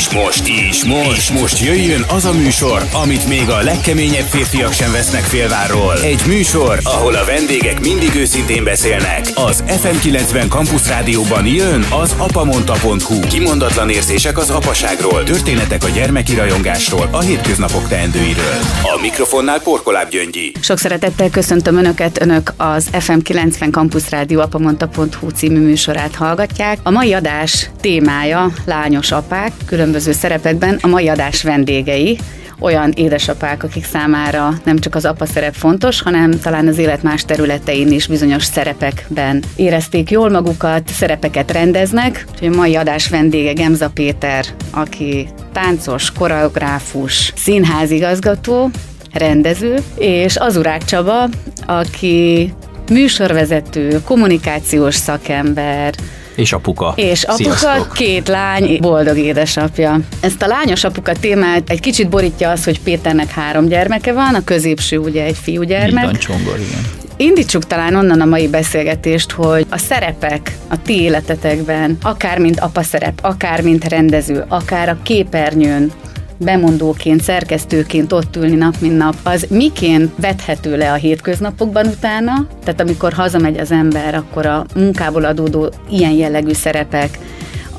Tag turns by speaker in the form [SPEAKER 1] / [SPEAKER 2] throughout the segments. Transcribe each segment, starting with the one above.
[SPEAKER 1] És most, és most, és most jöjjön az a műsor, amit még a legkeményebb férfiak sem vesznek félvárról. Egy műsor, ahol a vendégek mindig őszintén beszélnek. Az FM90 Campus Rádióban jön az apamonta.hu. Kimondatlan érzések az apaságról, történetek a gyermeki rajongásról, a hétköznapok teendőiről. A mikrofonnál Porkoláb Gyöngyi.
[SPEAKER 2] Sok szeretettel köszöntöm Önöket, Önök az FM90 Campus Rádió apamonta.hu című műsorát hallgatják. A mai adás témája lányos apák, különböző szerepekben a mai adás vendégei, olyan édesapák, akik számára nem csak az apa szerep fontos, hanem talán az élet más területein is bizonyos szerepekben érezték jól magukat, szerepeket rendeznek. Úgyhogy a mai adás vendége Gemza Péter, aki táncos, koreográfus, színházigazgató, rendező, és Azurák Csaba, aki műsorvezető, kommunikációs szakember,
[SPEAKER 3] és apuka.
[SPEAKER 2] És apuka,
[SPEAKER 3] Sziasztok.
[SPEAKER 2] két lány, boldog édesapja. Ezt a lányos apuka témát egy kicsit borítja az, hogy Péternek három gyermeke van, a középső ugye egy fiúgyermek.
[SPEAKER 3] Így van, Csongor, igen.
[SPEAKER 2] Indítsuk talán onnan a mai beszélgetést, hogy a szerepek a ti életetekben, akár mint apa szerep, akár mint rendező, akár a képernyőn, bemondóként, szerkesztőként ott ülni nap, mint nap, az miként vethető le a hétköznapokban utána? Tehát amikor hazamegy az ember, akkor a munkából adódó ilyen jellegű szerepek,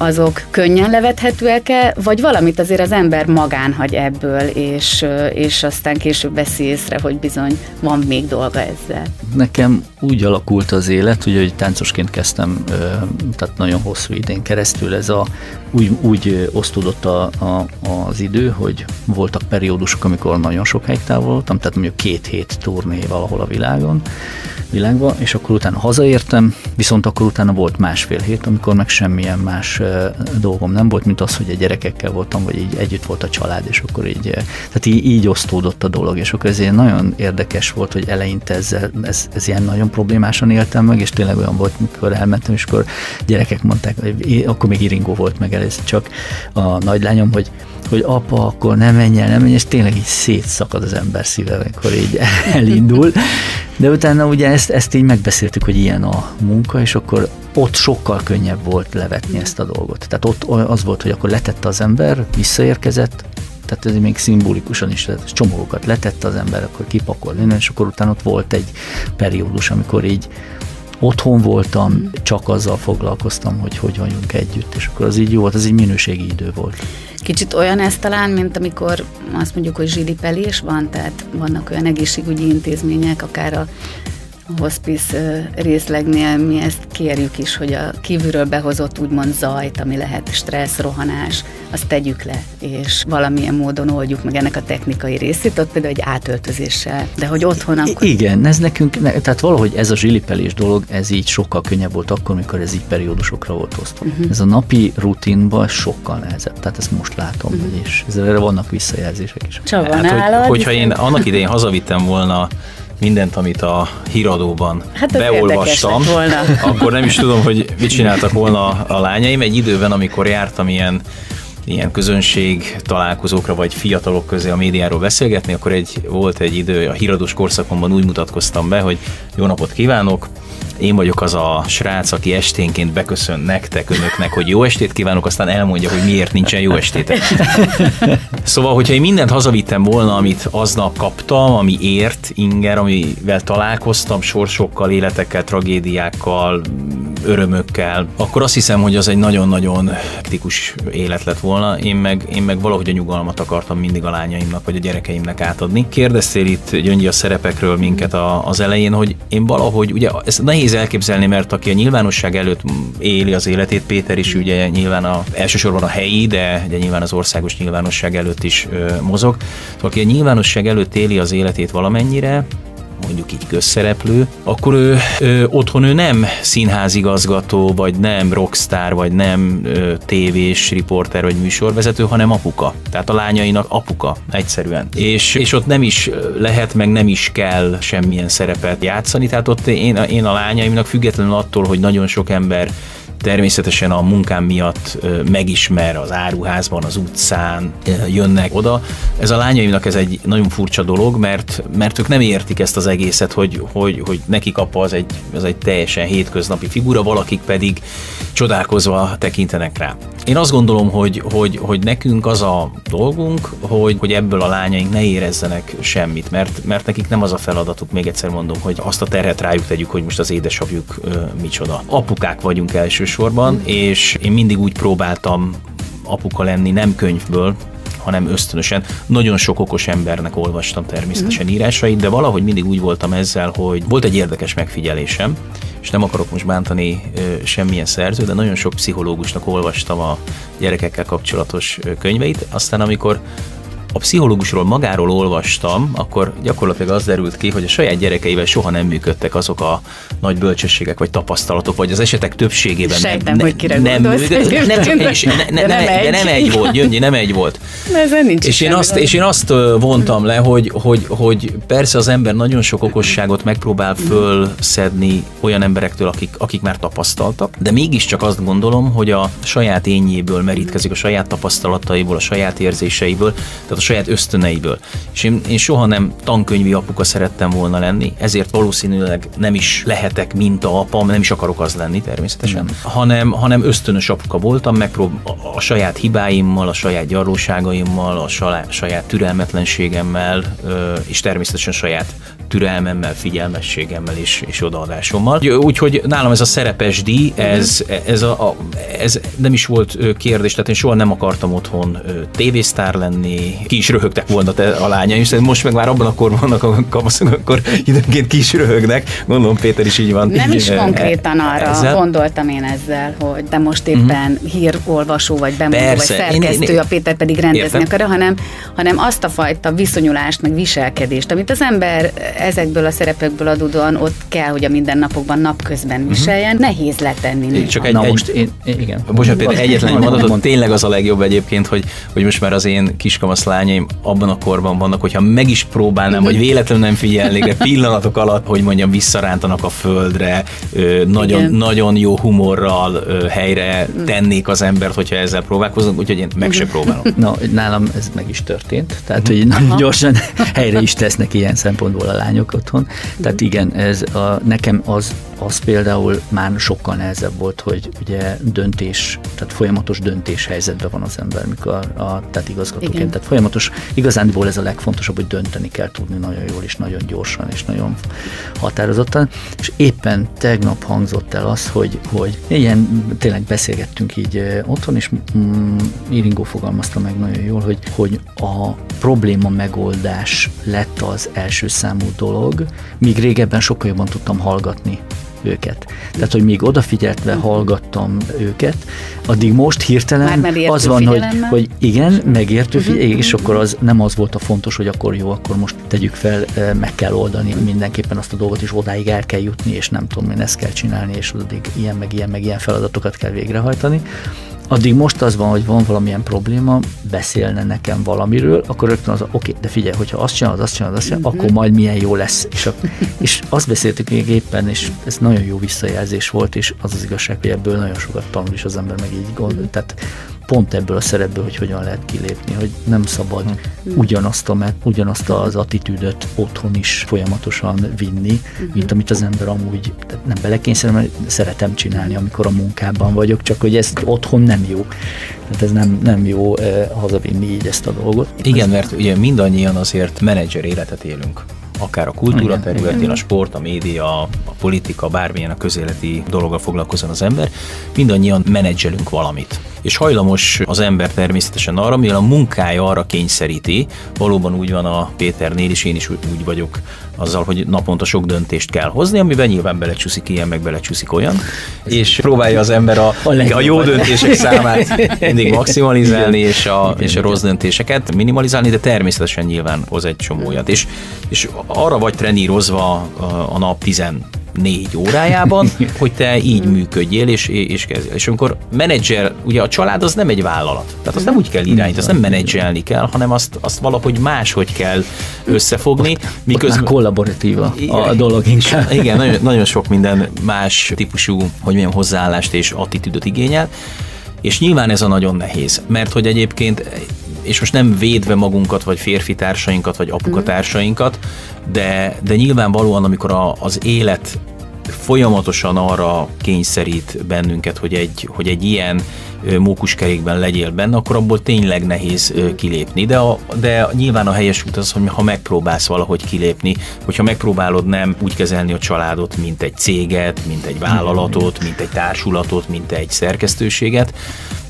[SPEAKER 2] azok könnyen levethetőek-e, vagy valamit azért az ember magán hagy ebből, és, és aztán később veszi észre, hogy bizony van még dolga ezzel.
[SPEAKER 3] Nekem úgy alakult az élet, ugye, hogy táncosként kezdtem, tehát nagyon hosszú idén keresztül, ez a, úgy, úgy osztódott a, a, az idő, hogy voltak periódusok, amikor nagyon sok helyt távolodtam, tehát mondjuk két hét turné valahol a világon, világba, és akkor utána hazaértem, viszont akkor utána volt másfél hét, amikor meg semmilyen más dolgom nem volt, mint az, hogy a gyerekekkel voltam, vagy így együtt volt a család, és akkor így, tehát így, így osztódott a dolog, és akkor ez ilyen nagyon érdekes volt, hogy eleinte ez, ez, ez ilyen nagyon problémásan éltem meg, és tényleg olyan volt, mikor elmentem, és akkor gyerekek mondták, akkor még Iringó volt meg először csak a nagylányom, hogy hogy apa, akkor nem menj el, nem menj, és tényleg így szétszakad az ember szíve, amikor így elindul. De utána ugye ezt, ezt így megbeszéltük, hogy ilyen a munka, és akkor ott sokkal könnyebb volt levetni ezt a dolgot. Tehát ott az volt, hogy akkor letette az ember, visszaérkezett, tehát ez még szimbolikusan is, tehát csomókat letette az ember, akkor kipakol minden, és akkor utána ott volt egy periódus, amikor így otthon voltam, csak azzal foglalkoztam, hogy hogy vagyunk együtt, és akkor az így jó volt, az így minőségi idő volt.
[SPEAKER 2] Kicsit olyan ez talán, mint amikor azt mondjuk, hogy zsilipelés van, tehát vannak olyan egészségügyi intézmények, akár a hospice részlegnél mi ezt kérjük is, hogy a kívülről behozott úgymond zajt, ami lehet stressz, rohanás, azt tegyük le, és valamilyen módon oldjuk meg ennek a technikai részét, ott például egy átöltözéssel, de hogy otthon akkor...
[SPEAKER 3] Igen, ez nekünk, ne, tehát valahogy ez a zsilipelés dolog, ez így sokkal könnyebb volt akkor, amikor ez így periódusokra volt osztva. Uh-huh. Ez a napi rutinban sokkal nehezebb, tehát ezt most látom, uh-huh. és ezzel vannak visszajelzések is.
[SPEAKER 2] Csaba, hát, hogy,
[SPEAKER 4] hogyha én annak idején hazavittem volna mindent, amit a híradóban
[SPEAKER 2] hát
[SPEAKER 4] beolvastam,
[SPEAKER 2] volna.
[SPEAKER 4] akkor nem is tudom, hogy mit csináltak volna a lányaim. Egy időben, amikor jártam ilyen ilyen közönség találkozókra, vagy fiatalok közé a médiáról beszélgetni, akkor egy, volt egy idő, a híradós korszakomban úgy mutatkoztam be, hogy jó napot kívánok, én vagyok az a srác, aki esténként beköszön nektek, önöknek, hogy jó estét kívánok, aztán elmondja, hogy miért nincsen jó estétek. Szóval, hogyha én mindent hazavittem volna, amit aznap kaptam, ami ért, inger, amivel találkoztam, sorsokkal, életekkel, tragédiákkal, örömökkel, akkor azt hiszem, hogy az egy nagyon-nagyon hektikus élet lett volna. Én meg, én meg valahogy a nyugalmat akartam mindig a lányaimnak, vagy a gyerekeimnek átadni. Kérdeztél itt Gyöngyi a szerepekről minket a, az elején, hogy én valahogy, ugye ez nehéz elképzelni, mert aki a nyilvánosság előtt éli az életét, Péter is ugye nyilván a, elsősorban a helyi, de, de nyilván az országos nyilvánosság előtt is ö, mozog. Szóval aki a nyilvánosság előtt éli az életét valamennyire, mondjuk így közszereplő, akkor ő, ő otthon ő nem színházigazgató, vagy nem rockstar, vagy nem ö, tévés riporter, vagy műsorvezető, hanem apuka. Tehát a lányainak apuka, egyszerűen. És, és ott nem is lehet, meg nem is kell semmilyen szerepet játszani, tehát ott én, én a lányaimnak függetlenül attól, hogy nagyon sok ember természetesen a munkám miatt megismer az áruházban, az utcán, jönnek oda. Ez a lányaimnak ez egy nagyon furcsa dolog, mert, mert ők nem értik ezt az egészet, hogy, hogy, hogy nekik apa az egy, az egy teljesen hétköznapi figura, valakik pedig csodálkozva tekintenek rá. Én azt gondolom, hogy, hogy, hogy nekünk az a dolgunk, hogy, hogy ebből a lányaink ne érezzenek semmit, mert, mert nekik nem az a feladatuk, még egyszer mondom, hogy azt a terhet rájuk tegyük, hogy most az édesapjuk ö, micsoda. Apukák vagyunk elsősorban, mm. és én mindig úgy próbáltam apuka lenni, nem könyvből, hanem ösztönösen. Nagyon sok okos embernek olvastam természetesen mm. írásait, de valahogy mindig úgy voltam ezzel, hogy volt egy érdekes megfigyelésem, és nem akarok most bántani ö, semmilyen szerző, de nagyon sok pszichológusnak olvastam a gyerekekkel kapcsolatos könyveit, aztán amikor a pszichológusról magáról olvastam, akkor gyakorlatilag az derült ki, hogy a saját gyerekeivel soha nem működtek azok a nagy bölcsességek vagy tapasztalatok, vagy az esetek többségében
[SPEAKER 2] Sejtem,
[SPEAKER 4] nem,
[SPEAKER 2] hogy kire
[SPEAKER 4] nem működtek. Nem,
[SPEAKER 2] egyébként.
[SPEAKER 4] és ne, ne,
[SPEAKER 2] De nem
[SPEAKER 4] ne, de nem
[SPEAKER 2] egy.
[SPEAKER 4] volt, Gyöngyi, nem egy volt.
[SPEAKER 2] Ezen nincs
[SPEAKER 4] És én, azt, és én azt vontam le, hogy, hogy, hogy persze az ember nagyon sok okosságot megpróbál fölszedni olyan emberektől, akik, akik már tapasztaltak, de mégiscsak azt gondolom, hogy a saját ényéből merítkezik, a saját tapasztalataiból, a saját érzéseiből, tehát a saját ösztöneiből. És én, én soha nem tankönyvi apuka szerettem volna lenni, ezért valószínűleg nem is lehetek minta apam, nem is akarok az lenni természetesen, hanem, hanem ösztönös apuka voltam, megprób a, a saját hibáimmal, a saját gyarlóságaimmal, a salá, saját türelmetlenségemmel, ö, és természetesen saját türelmemmel, figyelmességemmel és, és odaadásommal. Úgyhogy nálam ez a szerepes díj, ez, ez, a, a, ez nem is volt kérdés, tehát én soha nem akartam otthon tévésztár lenni, ki is röhögtek volna te a lányaim, szerintem most meg már abban a korban vannak a kamaszok, akkor időnként ki is röhögnek. Gondolom Péter is így van.
[SPEAKER 2] Nem is
[SPEAKER 4] Így,
[SPEAKER 2] konkrétan arra
[SPEAKER 4] ezzel.
[SPEAKER 2] gondoltam én ezzel, hogy de most éppen uh-huh. hírolvasó, vagy bemondó, vagy
[SPEAKER 4] Persze, én-
[SPEAKER 2] szerkesztő,
[SPEAKER 4] én-
[SPEAKER 2] a Péter pedig rendezni
[SPEAKER 4] Értem.
[SPEAKER 2] akarja, hanem, hanem azt a fajta viszonyulást, meg viselkedést, amit az ember ezekből a szerepekből adódóan ott kell, hogy a mindennapokban napközben viseljen, nehéz letenni.
[SPEAKER 4] Csak
[SPEAKER 2] néha.
[SPEAKER 4] egy,
[SPEAKER 3] Na
[SPEAKER 4] egy,
[SPEAKER 3] most én, én igen.
[SPEAKER 4] Bocsánat, Péter, egyetlen egy
[SPEAKER 3] Mond-
[SPEAKER 4] mondatot,
[SPEAKER 3] mond-
[SPEAKER 4] tényleg az a legjobb egyébként, hogy, hogy most már az én kiskamasz lányaim abban a korban vannak, hogyha meg is próbálnám, vagy véletlenül nem figyelnék, de pillanatok alatt, hogy mondjam, visszarántanak a földre, ö, nagyon,
[SPEAKER 2] Igen.
[SPEAKER 4] nagyon jó humorral helyre tennék az embert, hogyha ezzel próbálkozunk, úgyhogy én meg se próbálom.
[SPEAKER 3] Na, nálam ez meg is történt, tehát hogy nagyon gyorsan helyre is tesznek ilyen szempontból a lányok otthon. Tehát igen, ez a, nekem az, az például már sokkal nehezebb volt, hogy ugye döntés, tehát folyamatos döntés helyzetben van az ember, mikor a, a tehát igazgatóként.
[SPEAKER 2] Igen.
[SPEAKER 3] Tehát folyamatos, igazándiból ez a legfontosabb, hogy dönteni kell tudni nagyon jól és nagyon gyorsan és nagyon határozottan. És éppen tegnap hangzott el az, hogy, hogy ilyen tényleg beszélgettünk így otthon, és mm, Iringó fogalmazta meg nagyon jól, hogy, hogy a probléma megoldás lett az első számú dolog, míg régebben sokkal jobban tudtam hallgatni őket. Tehát, hogy még odafigyeltve hallgattam őket, addig most hirtelen az van, hogy,
[SPEAKER 2] figyelemmel?
[SPEAKER 3] hogy igen, megértő figyelem, és akkor az nem az volt a fontos, hogy akkor jó, akkor most tegyük fel, meg kell oldani mindenképpen azt a dolgot, és odáig el kell jutni, és nem tudom, én ezt kell csinálni, és addig ilyen, meg ilyen, meg ilyen feladatokat kell végrehajtani. Addig most az van, hogy van valamilyen probléma, beszélne nekem valamiről, akkor rögtön az, oké, de figyelj, hogyha azt csinálod, azt csinálod, azt csinálod, akkor majd milyen jó lesz. És, a, és azt beszéltük még éppen, és ez nagyon jó visszajelzés volt, és az az igazság, hogy ebből nagyon sokat tanul is az ember, meg így gondol. Tehát pont ebből a szerepből, hogy hogyan lehet kilépni, hogy nem szabad ugyanazt, a, ugyanazt az attitűdöt otthon is folyamatosan vinni, mint amit az ember amúgy nem belekényszerül, mert szeretem csinálni, amikor a munkában vagyok, csak hogy ez otthon nem jó. Tehát ez nem, nem jó eh, hazavinni így ezt a dolgot.
[SPEAKER 4] Igen, mert ugye mindannyian azért menedzser életet élünk. Akár a kultúra
[SPEAKER 3] Igen,
[SPEAKER 4] területén, a sport, a média, a politika, bármilyen a közéleti dologgal foglalkozon az ember, mindannyian menedzselünk valamit. És hajlamos az ember természetesen arra, mivel a munkája arra kényszeríti, valóban úgy van a Péternél is, én is úgy vagyok azzal, hogy naponta sok döntést kell hozni, amiben nyilván belecsúszik ilyen, meg belecsúszik olyan, és próbálja az ember a,
[SPEAKER 3] A
[SPEAKER 4] a jó döntések számát mindig maximalizálni, és a, és a rossz döntéseket minimalizálni, de természetesen nyilván hoz egy csomó olyat. És, és arra vagy trenírozva a, a nap 10 négy órájában, hogy te így működjél és, és kezdjél. És amikor menedzser, ugye a család az nem egy vállalat. Tehát azt nem úgy kell irányítani, azt nem menedzselni kell, hanem azt, azt valahogy máshogy kell összefogni.
[SPEAKER 3] Miközben... kollaboratíva a dolog inkább.
[SPEAKER 4] Igen, nagyon, nagyon sok minden más típusú, hogy milyen hozzáállást és attitűdöt igényel. És nyilván ez a nagyon nehéz, mert hogy egyébként és most nem védve magunkat, vagy férfi társainkat, vagy apukatársainkat, de, de nyilvánvalóan, amikor a, az élet folyamatosan arra kényszerít bennünket, hogy egy, hogy egy ilyen mókuskerékben legyél benne, akkor abból tényleg nehéz kilépni. De, a, de nyilván a helyes út az, hogy ha megpróbálsz valahogy kilépni, hogyha megpróbálod nem úgy kezelni a családot, mint egy céget, mint egy vállalatot, mint egy társulatot, mint egy szerkesztőséget,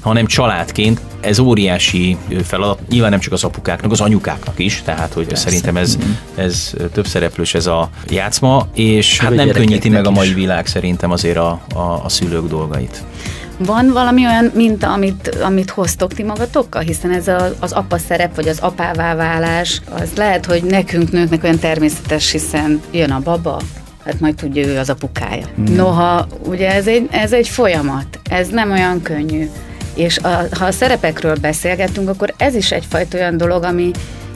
[SPEAKER 4] hanem családként ez óriási feladat, nyilván nem csak az apukáknak, az anyukáknak is, tehát hogy Persze. szerintem ez, mhm. ez több szereplős ez a játszma, és hát nem könnyíti meg a mai is. világ szerintem azért a, a, a szülők dolgait.
[SPEAKER 2] Van valami olyan minta, amit, amit hoztok ti magatokkal? Hiszen ez a, az apa szerep, vagy az apává válás, az lehet, hogy nekünk nőknek olyan természetes, hiszen jön a baba, hát majd tudja ő az apukája. Mm. Noha ugye ez egy, ez egy folyamat, ez nem olyan könnyű. És a, ha a szerepekről beszélgetünk, akkor ez is egyfajta olyan dolog, ami,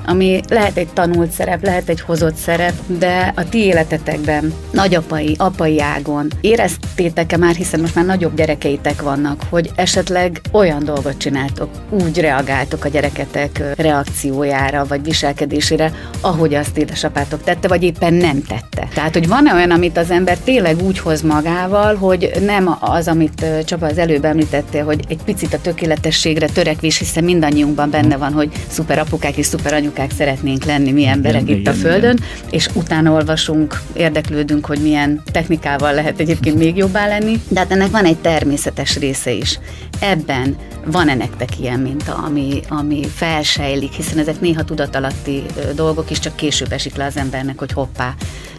[SPEAKER 2] ami lehet egy tanult szerep, lehet egy hozott szerep, de a ti életetekben, nagyapai, apai ágon éreztétek-e már, hiszen most már nagyobb gyerekeitek vannak, hogy esetleg olyan dolgot csináltok, úgy reagáltok a gyereketek reakciójára, vagy viselkedésére, ahogy azt édesapátok tette, vagy éppen nem tette. Tehát, hogy van-e olyan, amit az ember tényleg úgy hoz magával, hogy nem az, amit Csaba az előbb említettél, hogy egy picit a tökéletességre törekvés, hiszen mindannyiunkban benne van, hogy szuper apukák és szuper anyukák anyukák szeretnénk lenni, mi emberek igen, itt igen, a Földön, igen. és utána olvasunk, érdeklődünk, hogy milyen technikával lehet egyébként még jobbá lenni, de hát ennek van egy természetes része is. Ebben van-e nektek ilyen minta, ami, ami felsejlik, hiszen ezek néha tudatalatti dolgok is, csak később esik le az embernek, hogy hoppá,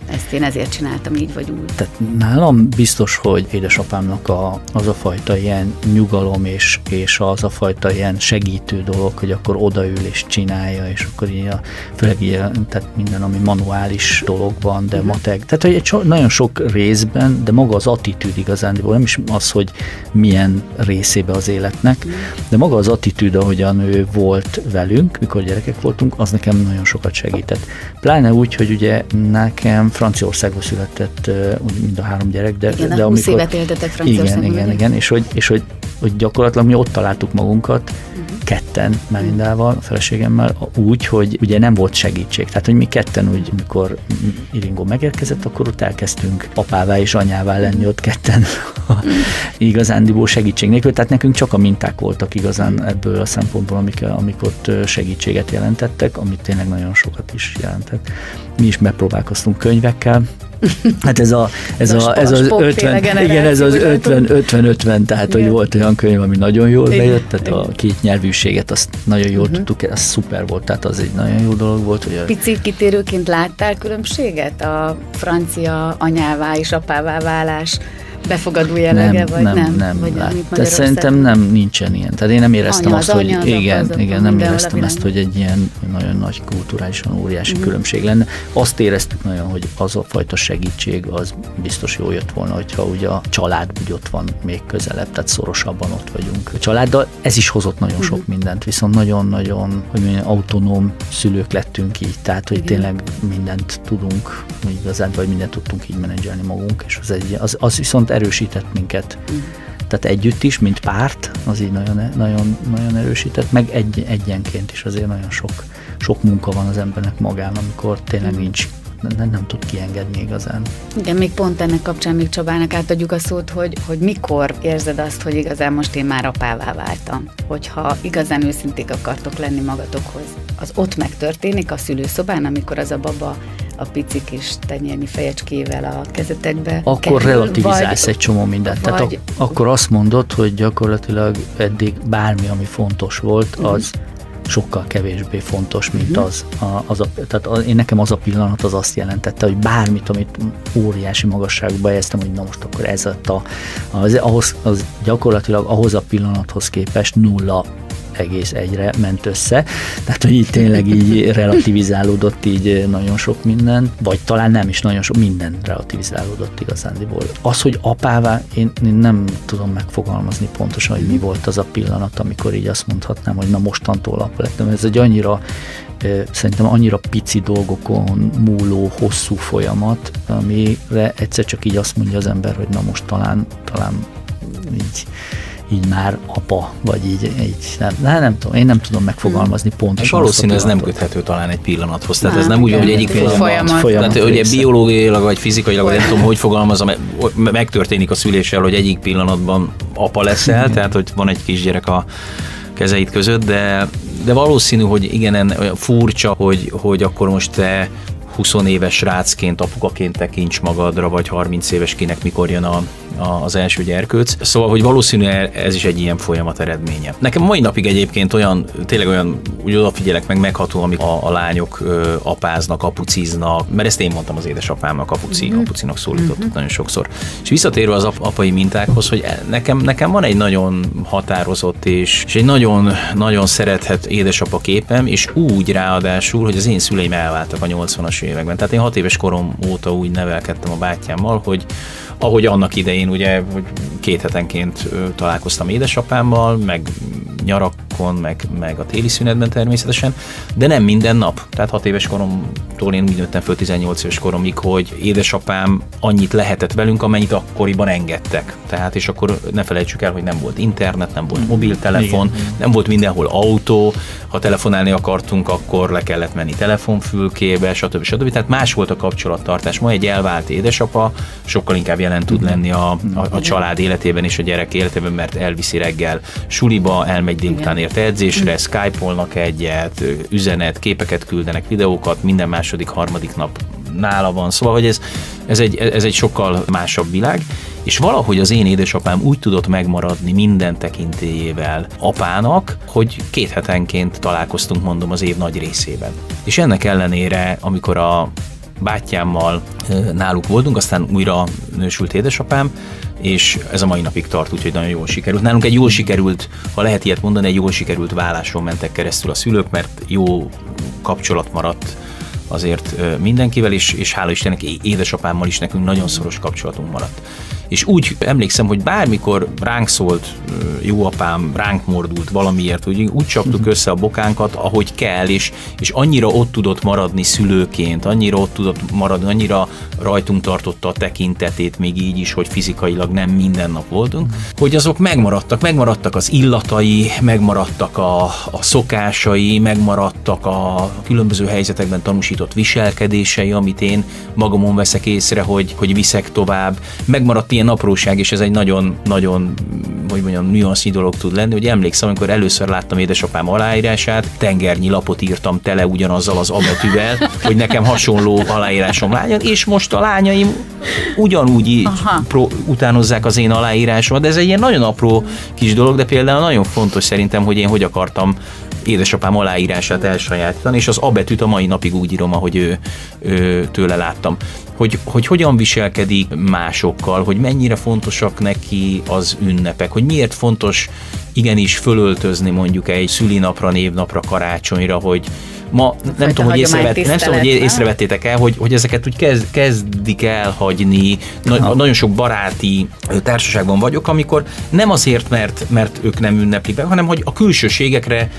[SPEAKER 2] ezt én ezért csináltam így vagy úgy.
[SPEAKER 3] Tehát nálam biztos, hogy édesapámnak a, az a fajta ilyen nyugalom és, és az a fajta ilyen segítő dolog, hogy akkor odaül és csinálja, és akkor így a, főleg ilyen, tehát minden, ami manuális dolog van, de uh-huh. mateg. Tehát hogy egy so, nagyon sok részben, de maga az attitűd igazán, nem is az, hogy milyen részébe az életnek, uh-huh. de maga az attitűd, ahogyan ő volt velünk, mikor gyerekek voltunk, az nekem nagyon sokat segített. Pláne úgy, hogy ugye nekem Franciaországban született úgy mind a három gyerek, de,
[SPEAKER 2] igen,
[SPEAKER 3] de
[SPEAKER 2] amikor... évet éltetek Franciaországban.
[SPEAKER 3] Igen, igen, igen, és hogy, és hogy, hogy gyakorlatilag mi ott találtuk magunkat, ketten Melindával, a feleségemmel, úgy, hogy ugye nem volt segítség. Tehát, hogy mi ketten úgy, mikor Iringó megérkezett, akkor ott elkezdtünk apává és anyává lenni ott ketten igazándiból segítség nélkül. Tehát nekünk csak a minták voltak igazán ebből a szempontból, amik, amik ott segítséget jelentettek, amit tényleg nagyon sokat is jelentett. Mi is megpróbálkoztunk könyvekkel, Hát ez, a, ez, a, a, ez az 50, igen, ez az 50-50-50, tehát hogy volt olyan könyv, ami nagyon jól igen, bejött, tehát igen. a két nyelvűséget azt nagyon jól uh-huh. tudtuk, ez szuper volt, tehát az egy nagyon jó dolog volt. Hogy
[SPEAKER 2] a... Pici kitérőként láttál különbséget a francia anyává és apává válás befogadó jellege, nem, vagy nem? Nem, nem vagy
[SPEAKER 3] lát. De szerintem nem, nincsen ilyen. Tehát én nem éreztem anya, azt, hogy anya, igen, az igen, nem éreztem ezt, hogy egy ilyen nagyon nagy kulturálisan óriási uh-huh. különbség lenne. Azt éreztük nagyon, hogy az a fajta segítség az biztos jó jött volna, hogyha ugye a család úgy ott van még közelebb, tehát szorosabban ott vagyunk a családdal. Ez is hozott nagyon uh-huh. sok mindent, viszont nagyon-nagyon, hogy mondjam, autonóm szülők lettünk így, tehát hogy igen. tényleg mindent tudunk, igazán, vagy mindent tudtunk így menedzselni magunk, és az, egy, az, az viszont erősített minket. Mm. Tehát együtt is, mint párt, az így nagyon, nagyon, nagyon erősített, meg egy, egyenként is azért nagyon sok, sok munka van az embernek magán, amikor tényleg mm. nincs nem, nem tud kiengedni igazán.
[SPEAKER 2] Igen, még pont ennek kapcsán még Csabának átadjuk a szót, hogy, hogy mikor érzed azt, hogy igazán most én már apává váltam. Hogyha igazán őszinték akartok lenni magatokhoz, az ott megtörténik a szülőszobán, amikor az a baba a pici kis tenyérnyi fejecskével a kezetekbe.
[SPEAKER 3] Akkor kerül, relativizálsz vagy, egy csomó mindent. Vagy, Tehát ak- akkor azt mondod, hogy gyakorlatilag eddig bármi, ami fontos volt, az uh-huh sokkal kevésbé fontos, mint uh-huh. az. A, az a, tehát a, én nekem az a pillanat az azt jelentette, hogy bármit, amit óriási magasságba helyeztem, hogy na most akkor ez a, az, ahhoz, az gyakorlatilag ahhoz a pillanathoz képest nulla egész egyre ment össze. Tehát, hogy így tényleg így relativizálódott így nagyon sok minden, vagy talán nem is nagyon sok minden relativizálódott igazándiból. Az, hogy apává, én, én nem tudom megfogalmazni pontosan, hogy mi volt az a pillanat, amikor így azt mondhatnám, hogy na mostantól apa lettem. Ez egy annyira szerintem annyira pici dolgokon múló hosszú folyamat, amire egyszer csak így azt mondja az ember, hogy na most talán, talán így így már apa, vagy így, így nem, nem, nem tudom, én nem tudom megfogalmazni pontosan.
[SPEAKER 4] Valószínű ez nem köthető talán egy pillanathoz, tehát ez nem úgy, hogy egyik pillanat,
[SPEAKER 2] folyamat.
[SPEAKER 4] folyamat tehát ugye biológiailag, vagy fizikailag, vagy nem tudom, hogy fogalmazom, megtörténik a szüléssel, hogy egyik pillanatban apa leszel, tehát hogy van egy kisgyerek a kezeit között, de, de valószínű, hogy igen, furcsa, hogy, hogy akkor most te 20 éves rácként, apukaként tekints magadra, vagy 30 éves kinek mikor jön a, az első gyerkőc. Szóval, hogy valószínűleg ez is egy ilyen folyamat eredménye. Nekem mai napig egyébként olyan, tényleg olyan, úgy odafigyelek meg megható, amik a, a lányok ö, apáznak, apuciznak, mert ezt én mondtam az édesapámnak, apuci, mm-hmm. apucinak szólítottuk mm-hmm. nagyon sokszor. És visszatérve az ap- apai mintákhoz, hogy nekem, nekem van egy nagyon határozott és, és egy nagyon, nagyon szerethet édesapa képem, és úgy ráadásul, hogy az én szüleim elváltak a 80-as években. Tehát én hat éves korom óta úgy nevelkedtem a bátyámmal, hogy ahogy annak idején ugye, hogy két hetenként találkoztam édesapámmal, meg nyarakon, meg, meg a téli szünetben természetesen, de nem minden nap. Tehát hat éves koromtól én úgy nőttem föl 18 éves koromig, hogy édesapám annyit lehetett velünk, amennyit akkoriban engedtek. Tehát és akkor ne felejtsük el, hogy nem volt internet, nem volt mobiltelefon, Igen. nem volt mindenhol autó, ha telefonálni akartunk, akkor le kellett menni telefonfülkébe, stb. stb. Tehát más volt a kapcsolattartás. Ma egy elvált édesapa sokkal inkább jelen tud lenni a, a, a család életében és a gyerek életében, mert elviszi reggel suliba, elmegy délután ért edzésre, skype-olnak egyet, üzenet, képeket küldenek, videókat, minden második, harmadik nap nála van. Szóval, hogy ez, ez, egy, ez egy sokkal másabb világ, és valahogy az én édesapám úgy tudott megmaradni minden tekintélyével apának, hogy két hetenként találkoztunk, mondom, az év nagy részében. És ennek ellenére, amikor a bátyámmal náluk voltunk, aztán újra nősült édesapám, és ez a mai napig tart, úgyhogy nagyon jól sikerült. Nálunk egy jól sikerült, ha lehet ilyet mondani, egy jól sikerült válláson mentek keresztül a szülők, mert jó kapcsolat maradt azért mindenkivel, és, és hála Istennek édesapámmal is nekünk nagyon szoros kapcsolatunk maradt és úgy emlékszem, hogy bármikor ránk szólt jó apám, ránk mordult valamiért, úgy, úgy csaptuk mhm. össze a bokánkat, ahogy kell, és, és annyira ott tudott maradni szülőként, annyira ott tudott maradni, annyira rajtunk tartotta a tekintetét még így is, hogy fizikailag nem minden nap voltunk, hogy azok megmaradtak, megmaradtak az illatai, megmaradtak a, a szokásai, megmaradtak a különböző helyzetekben tanúsított viselkedései, amit én magamon veszek észre, hogy, hogy viszek tovább, megmaradt ilyen apróság, és ez egy nagyon-nagyon, hogy mondjam, nüansznyi dolog tud lenni, hogy emlékszem, amikor először láttam édesapám aláírását, tengernyi lapot írtam tele ugyanazzal az abetűvel, hogy nekem hasonló aláírásom lányan, és most a lányaim ugyanúgy pro, utánozzák az én aláírásomat, de ez egy ilyen nagyon apró kis dolog, de például nagyon fontos szerintem, hogy én hogy akartam édesapám aláírását elsajátítani, és az abetűt a mai napig úgy írom, ahogy ő, ő tőle láttam. Hogy, hogy hogyan viselkedik másokkal, hogy mennyire fontosak neki az ünnepek, hogy miért fontos igenis fölöltözni mondjuk egy szülinapra, névnapra, karácsonyra, hogy ma nem tudom, hogy észrevett, nem tudom, hogy észrevettétek el, hogy, hogy ezeket úgy kezd, kezdik elhagyni. Na, nagyon sok baráti társaságban vagyok, amikor nem azért, mert, mert ők nem ünneplik be, hanem hogy a külsőségekre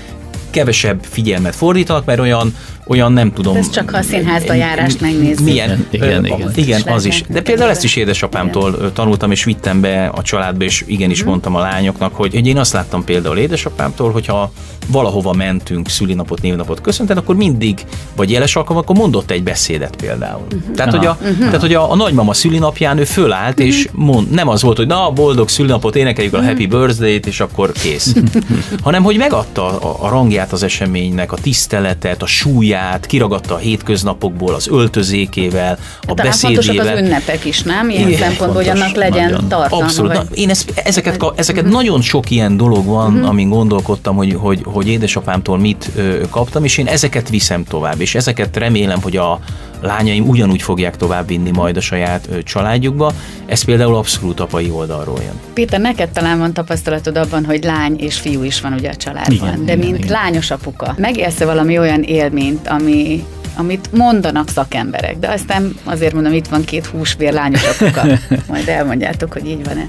[SPEAKER 4] kevesebb figyelmet fordítanak, mert olyan, olyan nem tudom.
[SPEAKER 2] Ez csak ha a színházba járást megnézni.
[SPEAKER 3] Milyen, igen, igen, igen,
[SPEAKER 4] igen az is. De például ezt is édesapámtól igen. tanultam, és vittem be a családba, és igenis hmm. mondtam a lányoknak, hogy, hogy én azt láttam például édesapámtól, hogyha valahova mentünk szülinapot, névnapot köszönteni, akkor mindig, vagy jeles alkalom, akkor mondott egy beszédet például. Uh-huh. Tehát, hogy, a, uh-huh. tehát, hogy a, a nagymama szülinapján ő fölállt, uh-huh. és mond, nem az volt, hogy na, boldog szülinapot, énekeljük uh-huh. a happy birthday-t, és akkor kész. hanem, hogy megadta a, a rangját súlyát az eseménynek, a tiszteletet, a súlyát, kiragadta a hétköznapokból, az öltözékével, a
[SPEAKER 2] Talán
[SPEAKER 4] beszédével.
[SPEAKER 2] az ünnepek is, nem? Ilyen
[SPEAKER 4] Igen,
[SPEAKER 2] szempontból, hogy
[SPEAKER 3] fontos,
[SPEAKER 2] annak legyen
[SPEAKER 3] nagyon.
[SPEAKER 2] tartalma.
[SPEAKER 4] Abszolút.
[SPEAKER 2] Vagy...
[SPEAKER 4] Na, én ezt, ezeket, ka- ezeket nagyon sok ilyen dolog van, amin gondolkodtam, hogy, hogy, hogy édesapámtól mit ö, kaptam, és én ezeket viszem tovább, és ezeket remélem, hogy a lányaim ugyanúgy fogják továbbvinni majd a saját családjukba. Ez például abszolút apai oldalról jön.
[SPEAKER 2] Péter, neked talán van tapasztalatod abban, hogy lány és fiú is van ugye a családban,
[SPEAKER 3] Igen,
[SPEAKER 2] de
[SPEAKER 3] igen,
[SPEAKER 2] mint
[SPEAKER 3] igen.
[SPEAKER 2] lányos apuka, megélsz valami olyan élményt, ami amit mondanak szakemberek, de aztán azért mondom, itt van két húsvér lányos apuka, majd elmondjátok, hogy így van-e,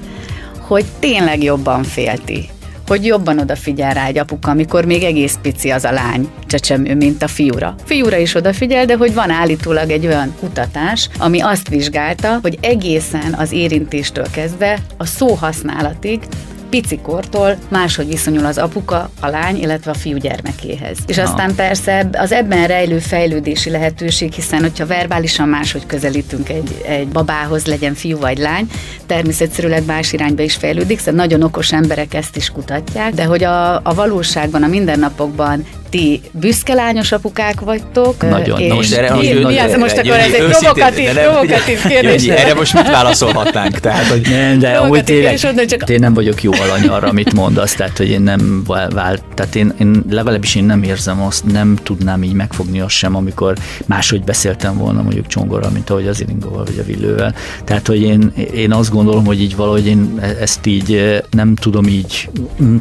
[SPEAKER 2] hogy tényleg jobban félti, hogy jobban odafigyel rá egy apuka, amikor még egész pici az a lány csecsemő, mint a fiúra. Fiúra is odafigyel, de hogy van állítólag egy olyan kutatás, ami azt vizsgálta, hogy egészen az érintéstől kezdve a szóhasználatig picikortól máshogy viszonyul az apuka, a lány, illetve a fiú gyermekéhez. És aztán persze az ebben rejlő fejlődési lehetőség, hiszen hogyha verbálisan máshogy közelítünk egy, egy babához, legyen fiú vagy lány, természetszerűleg más irányba is fejlődik, szóval nagyon okos emberek ezt is kutatják, de hogy a, a valóságban, a mindennapokban ti büszke lányos apukák vagytok.
[SPEAKER 3] Nagyon.
[SPEAKER 2] és
[SPEAKER 3] Na most
[SPEAKER 4] erre-
[SPEAKER 2] mi, mi az, most akkor ez egy provokatív, provokatív kérdés.
[SPEAKER 4] Jönnyi, Erre most mit válaszolhatnánk? Tehát, hogy
[SPEAKER 3] Nem, de amúgy tényleg,
[SPEAKER 2] csak-
[SPEAKER 3] én nem vagyok jó alany arra, amit mondasz, tehát hogy én nem vál- vált, tehát én, én legalábbis én nem érzem azt, nem tudnám így megfogni azt sem, amikor máshogy beszéltem volna mondjuk csongorral, mint ahogy az Iringóval vagy a Villővel. Tehát, hogy én, én azt gondolom, hogy így valahogy én e- ezt így eh, nem tudom így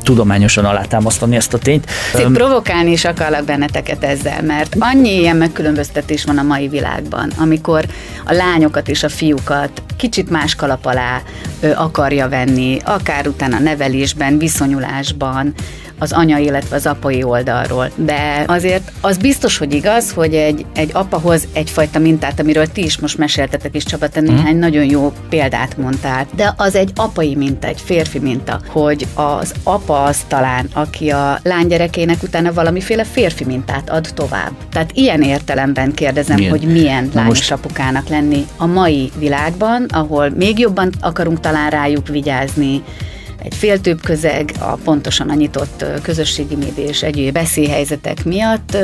[SPEAKER 3] tudományosan alátámasztani ezt a tényt.
[SPEAKER 2] Itt provokálni is akarlak benneteket ezzel, mert annyi ilyen megkülönböztetés van a mai világban, amikor a lányokat és a fiúkat kicsit más kalap alá ö, akarja venni, akár utána nevelésben, viszonyulásban, az anya, illetve az apai oldalról. De azért az biztos, hogy igaz, hogy egy, egy apa hoz egyfajta mintát, amiről ti is most meséltetek, és Csaba, te néhány nagyon jó példát mondtál. De az egy apai minta, egy férfi minta, hogy az apa az talán, aki a lánygyerekének utána valamiféle férfi mintát ad tovább. Tehát ilyen értelemben kérdezem,
[SPEAKER 3] Milyen?
[SPEAKER 2] hogy milyen lányos
[SPEAKER 3] most-
[SPEAKER 2] apukának lenni a mai világban, ahol még jobban akarunk talán rájuk vigyázni, egy féltőbb közeg, a pontosan a nyitott közösségi média és egyéb veszélyhelyzetek miatt,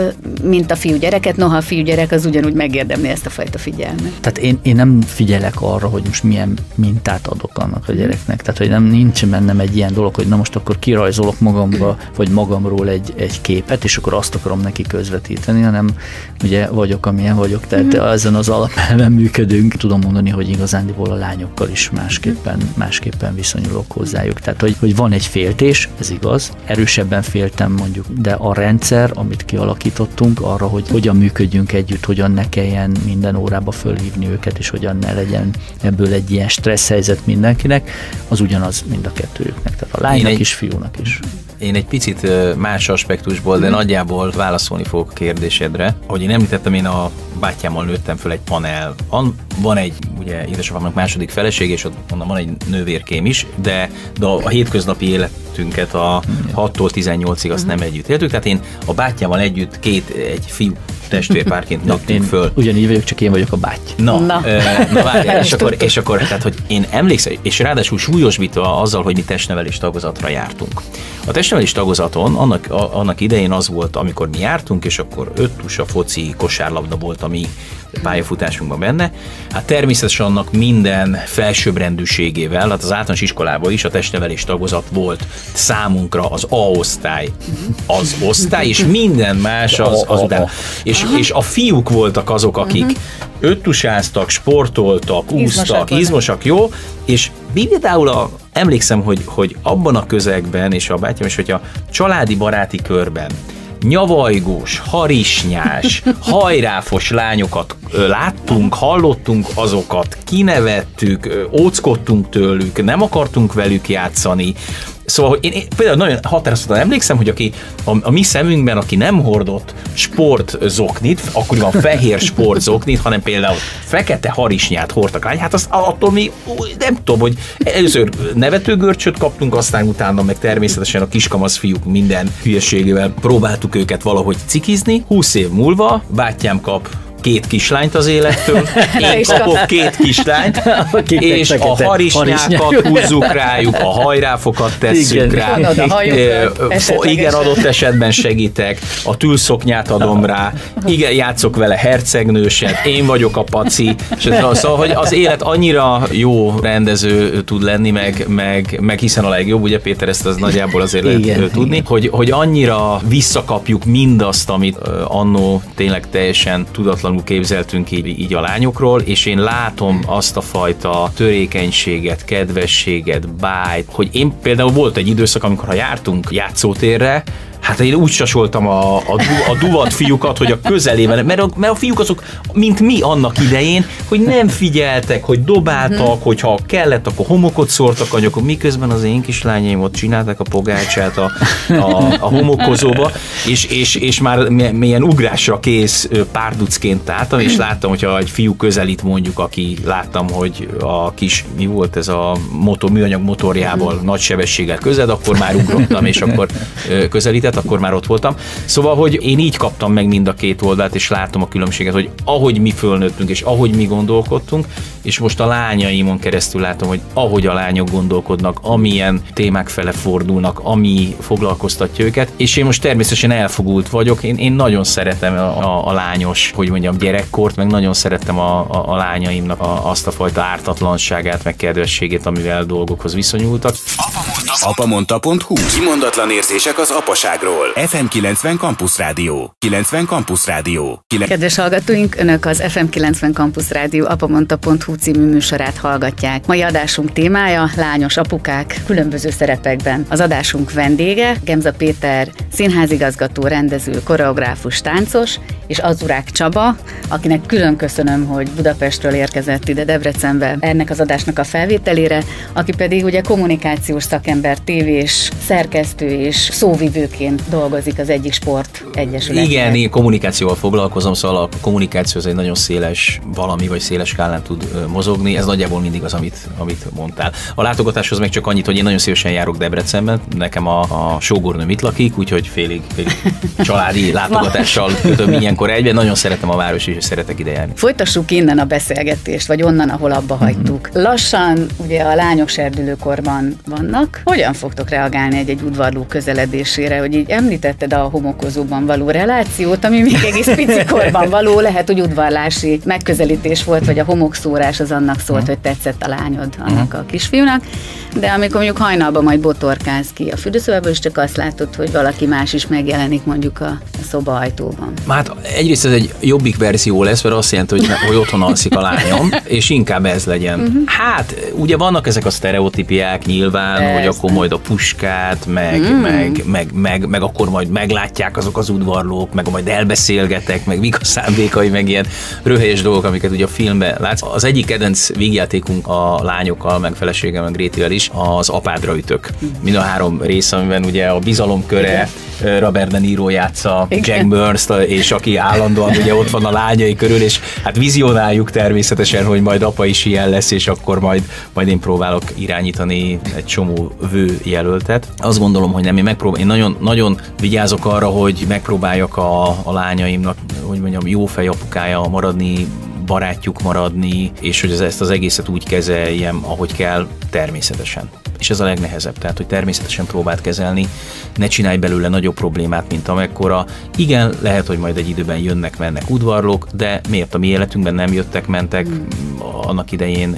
[SPEAKER 2] mint a fiúgyereket, noha a fiúgyerek az ugyanúgy megérdemli ezt a fajta figyelmet.
[SPEAKER 3] Tehát én, én nem figyelek arra, hogy most milyen mintát adok annak a gyereknek. Tehát, hogy nem nincs bennem egy ilyen dolog, hogy na most akkor kirajzolok magamba, vagy magamról egy, egy képet, és akkor azt akarom neki közvetíteni, hanem ugye vagyok, amilyen vagyok, tehát mm. ezen az alapelven működünk. Tudom mondani, hogy igazándiból a lányokkal is másképpen, másképpen viszonyulok hozzájuk. Tehát, hogy, hogy van egy féltés, ez igaz, erősebben féltem mondjuk, de a rendszer, amit kialakítottunk arra, hogy hogyan működjünk együtt, hogyan ne kelljen minden órába fölhívni őket, és hogyan ne legyen ebből egy ilyen stressz helyzet mindenkinek, az ugyanaz mind a kettőjüknek. Tehát a lánynak
[SPEAKER 4] egy-
[SPEAKER 3] is, fiúnak is.
[SPEAKER 4] Én egy picit más aspektusból, de nagyjából válaszolni fogok a kérdésedre. Ahogy én említettem, én a bátyámmal nőttem föl egy panel. Van, van egy, ugye édesapámnak második feleség, és ott onnan van egy nővérkém is, de, de a, a hétköznapi életünket a 6-tól 18-ig azt nem együtt éltük, tehát én a bátyámmal együtt két, egy fiú testvérpárként
[SPEAKER 3] Én
[SPEAKER 4] nőttünk föl.
[SPEAKER 3] ugyanígy vagyok, csak én vagyok a báty.
[SPEAKER 4] Na,
[SPEAKER 2] Na.
[SPEAKER 4] na. na várjál, és akkor, és akkor, tehát, hogy én emlékszem, és ráadásul súlyosbítva azzal, hogy mi testnevelés tagozatra jártunk. A testnevelés tagozaton annak, a, annak idején az volt, amikor mi jártunk, és akkor öt tusa, foci, kosárlabda volt a mi pályafutásunkban benne. Hát természetesen annak minden felsőbbrendűségével, hát az általános iskolában is a testnevelés tagozat volt számunkra az A osztály, az osztály, és minden más az, az után. És, és a fiúk voltak azok, akik öttusáztak, sportoltak, úsztak, izmosak, jó, és például a, emlékszem, hogy, hogy abban a közegben, és a bátyám is, hogy a családi baráti körben nyavajgós, harisnyás, hajráfos lányokat láttunk, hallottunk azokat, kinevettük, óckodtunk tőlük, nem akartunk velük játszani. Szóval, hogy én, én például nagyon határozottan emlékszem, hogy aki a, a mi szemünkben, aki nem hordott sportzoknit, akkoriban fehér sportzoknit, hanem például fekete harisnyát hordtak lány, hát azt attól mi nem tudom, hogy először nevetőgörcsöt kaptunk, aztán utána meg természetesen a kiskamasz fiúk minden hülyeségével próbáltuk őket valahogy cikizni. 20 év múlva bátyám kap két kislányt az élettől, én kapok két kislányt, és a harisnyákat húzzuk rájuk, a hajráfokat tesszük rá. Igen, adott esetben segítek, a tülszoknyát adom rá, igen, játszok vele hercegnőset, én vagyok a paci, szóval, hogy az élet annyira jó rendező tud lenni, meg, meg, meg hiszen a legjobb, ugye Péter ezt az nagyjából azért lehet igen, tudni, igen. Hogy, hogy annyira visszakapjuk mindazt, amit annó tényleg teljesen tudatlanul képzeltünk így, így a lányokról, és én látom azt a fajta törékenységet, kedvességet, bájt, hogy én például volt egy időszak, amikor ha jártunk játszótérre, Hát én úgy sasoltam a, a, du, a duvat fiúkat, hogy a közelében, mert a, mert a fiúk azok, mint mi annak idején, hogy nem figyeltek, hogy dobáltak, hmm. hogyha kellett, akkor homokot szórtak anyagok, miközben az én kislányaim ott csinálták a pogácsát a, a, a homokozóba, és, és, és már milyen ugrásra kész párducként álltam, és láttam, hogyha egy fiú közelít mondjuk, aki láttam, hogy a kis, mi volt ez a motor, műanyag motorjával hmm. nagy sebességgel közel, akkor már ugrottam, és akkor közelített évet, akkor már ott voltam. Szóval, hogy én így kaptam meg mind a két oldalt, és látom a különbséget, hogy ahogy mi fölnőttünk, és ahogy mi gondolkodtunk, és most a lányaimon keresztül látom, hogy ahogy a lányok gondolkodnak, amilyen témák fele fordulnak, ami foglalkoztatja őket, és én most természetesen elfogult vagyok, én, én nagyon szeretem a, a, a lányos, hogy mondjam, gyerekkort, meg nagyon szerettem a, a, a lányaimnak a, azt a fajta ártatlanságát, meg kedvességét, amivel dolgokhoz viszonyultak.
[SPEAKER 1] Apamonta.hu Kimondatlan érzések az apaságról. FM 90 Campus Rádió. 90 Campus Rádió.
[SPEAKER 2] 9... Kedves hallgatóink, Önök az FM 90 Campus Rádió apamonta.hu című műsorát hallgatják. Mai adásunk témája lányos apukák különböző szerepekben. Az adásunk vendége Gemza Péter, színházigazgató, rendező, koreográfus, táncos, és Azurák Csaba, akinek külön köszönöm, hogy Budapestről érkezett ide Debrecenbe ennek az adásnak a felvételére, aki pedig ugye kommunikációs szakember, tévés, szerkesztő és szóvivőként dolgozik az egyik sport egyesületben.
[SPEAKER 4] Igen, én kommunikációval foglalkozom, szóval a kommunikáció az egy nagyon széles valami, vagy széles skálán tud mozogni, ez nagyjából mindig az, amit, amit mondtál. A látogatáshoz meg csak annyit, hogy én nagyon szívesen járok Debrecenben, nekem a, a sógornőm itt lakik, úgyhogy félig, félig családi látogatással kötöm ilyenkor egyben. Nagyon szeretem a város, és szeretek ide járni.
[SPEAKER 2] Folytassuk innen a beszélgetést, vagy onnan, ahol abba hagytuk. Mm-hmm. Lassan ugye a lányok serdülőkorban vannak. Hogyan fogtok reagálni egy-egy udvarló közeledésére, hogy így említetted a homokozóban való relációt, ami még egész picikorban való, lehet, hogy udvarlási megközelítés volt, vagy a homokszórás az annak szólt, uh-huh. hogy tetszett a lányod annak uh-huh. a kisfiúnak, de amikor mondjuk hajnalban majd botorkáz ki a fürdőszobából, és csak azt látod, hogy valaki más is megjelenik mondjuk a, a szoba ajtóban.
[SPEAKER 4] Hát egyrészt ez egy jobbik verzió lesz, mert azt jelenti, hogy, hogy otthon alszik a lányom, és inkább ez legyen. Uh-huh. Hát, ugye vannak ezek a sztereotípiák nyilván, Persze. hogy akkor majd a puskát, meg, mm. meg, meg, meg, meg, akkor majd meglátják azok az udvarlók, meg majd elbeszélgetek, meg mik a szándékai, meg ilyen röhelyes dolgok, amiket ugye a filmben látsz. Az egyik kedvenc vígjátékunk a lányokkal, meg feleségem, meg Grétivel is, az apádra ütök. Mind a három rész, amiben ugye a bizalomköre, Igen Robert De Niro játsza Igen. Jack burns és aki állandóan ugye ott van a lányai körül, és hát vizionáljuk természetesen, hogy majd apa is ilyen lesz, és akkor majd, majd én próbálok irányítani egy csomó vő jelöltet. Azt gondolom, hogy nem, én megpróbál, én nagyon, nagyon vigyázok arra, hogy megpróbáljak a, a lányaimnak, hogy mondjam, jó fej apukája maradni, barátjuk maradni, és hogy ezt az egészet úgy kezeljem, ahogy kell, természetesen és ez a legnehezebb, tehát hogy természetesen próbált kezelni, ne csinálj belőle nagyobb problémát, mint amekkora. Igen, lehet, hogy majd egy időben jönnek, mennek udvarlók, de miért a mi életünkben nem jöttek, mentek, hmm. annak idején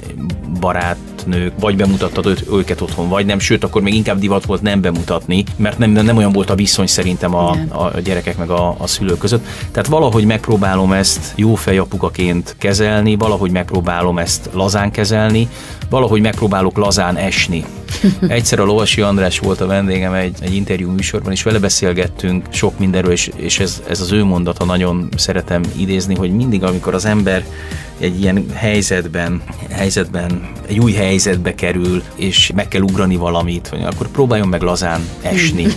[SPEAKER 4] barátnők, vagy bemutattad őt, őket otthon, vagy nem, sőt, akkor még inkább divat volt nem bemutatni, mert nem, nem olyan volt a viszony szerintem a, a gyerekek meg a, a szülők között. Tehát valahogy megpróbálom ezt jó fejapukaként kezelni, valahogy megpróbálom ezt lazán kezelni, valahogy megpróbálok lazán esni. Egyszer a Lovasi András volt a vendégem egy, egy interjú műsorban, és vele beszélgettünk sok mindenről, és, és ez, ez az ő mondata nagyon szeretem idézni, hogy mindig, amikor az ember egy ilyen helyzetben, helyzetben, egy új helyzetbe kerül, és meg kell ugrani valamit, vagy akkor próbáljon meg lazán esni.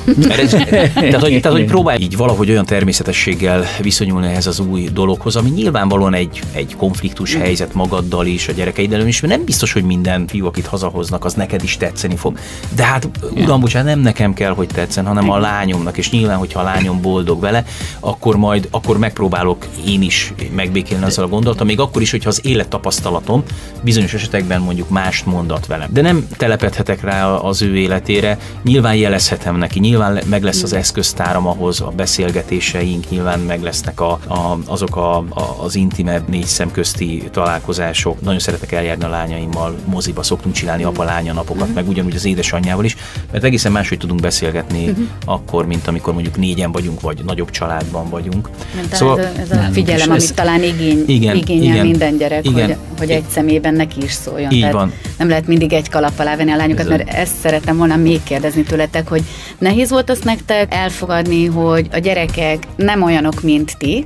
[SPEAKER 4] ez, tehát, hogy, tehát, hogy próbálj így valahogy olyan természetességgel viszonyulni ehhez az új dologhoz, ami nyilvánvalóan egy, egy konfliktus helyzet magaddal is, a gyerekeiddel is, mert nem biztos, hogy minden fiú, akit hazahoznak, az neked is tetszeni fog. De hát, uram, bocsánat, nem nekem kell, hogy tetszen, hanem a lányomnak, és nyilván, hogyha a lányom boldog vele, akkor majd, akkor megpróbálok én is megbékélni azzal a gondolattal, még akkor is, hogyha az élettapasztalatom bizonyos esetekben mondjuk mást mondat velem. De nem telepedhetek rá az ő életére, nyilván jelezhetem neki, nyilván meg lesz az eszköztáram ahhoz, a beszélgetéseink, nyilván meg lesznek a, a, azok a, a, az intimebb négy szem közti találkozások. Nagyon szeretek eljárni a lányaimmal, moziba szoktunk csinálni apa-lánya napokat, uh-huh. meg ugyanúgy az édesanyjával is, mert egészen máshogy tudunk beszélgetni uh-huh. akkor, mint amikor mondjuk négyen vagyunk, vagy nagyobb családban vagyunk.
[SPEAKER 2] Nem, szóval, ez, a, ez a figyelem, amit ez, talán igény, igen, igényel igen, minden gyerek, igen, hogy, hogy egy szemében neki is szóljon.
[SPEAKER 4] Így Tehát van.
[SPEAKER 2] Nem lehet mindig egy kalap alá venni a lányokat, mert ezt szeretem volna még kérdezni tőletek, hogy nehéz volt azt nektek elfogadni, hogy a gyerekek nem olyanok, mint ti,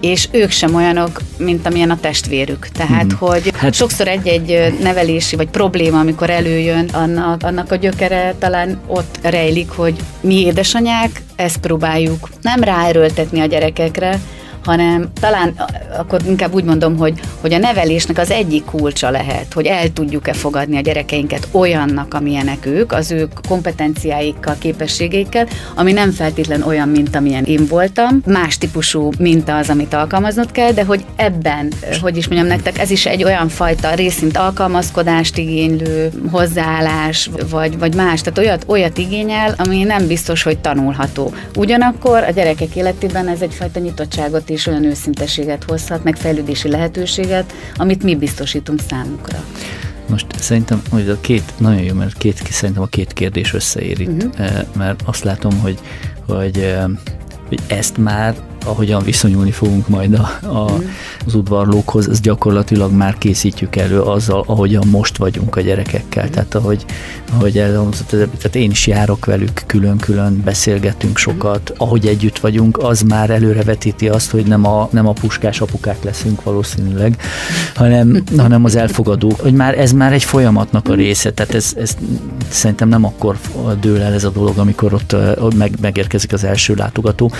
[SPEAKER 2] és ők sem olyanok, mint amilyen a testvérük. Tehát, hmm. hogy hát... sokszor egy-egy nevelési vagy probléma, amikor előjön, annak, annak a gyökere talán ott rejlik, hogy mi édesanyák ezt próbáljuk nem ráerőltetni a gyerekekre, hanem talán akkor inkább úgy mondom, hogy, hogy a nevelésnek az egyik kulcsa lehet, hogy el tudjuk-e fogadni a gyerekeinket olyannak, amilyenek ők, az ők kompetenciáikkal, képességeikkel, ami nem feltétlen olyan, mint amilyen én voltam, más típusú minta az, amit alkalmaznod kell, de hogy ebben, hogy is mondjam nektek, ez is egy olyan fajta részint alkalmazkodást igénylő hozzáállás, vagy, vagy más, tehát olyat, olyat igényel, ami nem biztos, hogy tanulható. Ugyanakkor a gyerekek életében ez egyfajta nyitottságot és olyan őszinteséget hozhat, meg fejlődési lehetőséget, amit mi biztosítunk számukra.
[SPEAKER 3] Most szerintem, hogy a két, nagyon jó, mert két, szerintem a két kérdés összeér itt, uh-huh. mert azt látom, hogy, hogy, eh, hogy ezt már ahogyan viszonyulni fogunk majd a, a, az udvarlókhoz, ez gyakorlatilag már készítjük elő azzal, ahogyan most vagyunk a gyerekekkel. Tehát ahogy, ahogy elhangzott, tehát én is járok velük külön-külön, beszélgetünk sokat, ahogy együtt vagyunk, az már előrevetíti azt, hogy nem a, nem a puskás apukák leszünk valószínűleg, hanem, hanem az elfogadók, hogy már ez már egy folyamatnak a része, tehát ez, ez szerintem nem akkor dől el ez a dolog, amikor ott meg, megérkezik az első látogató,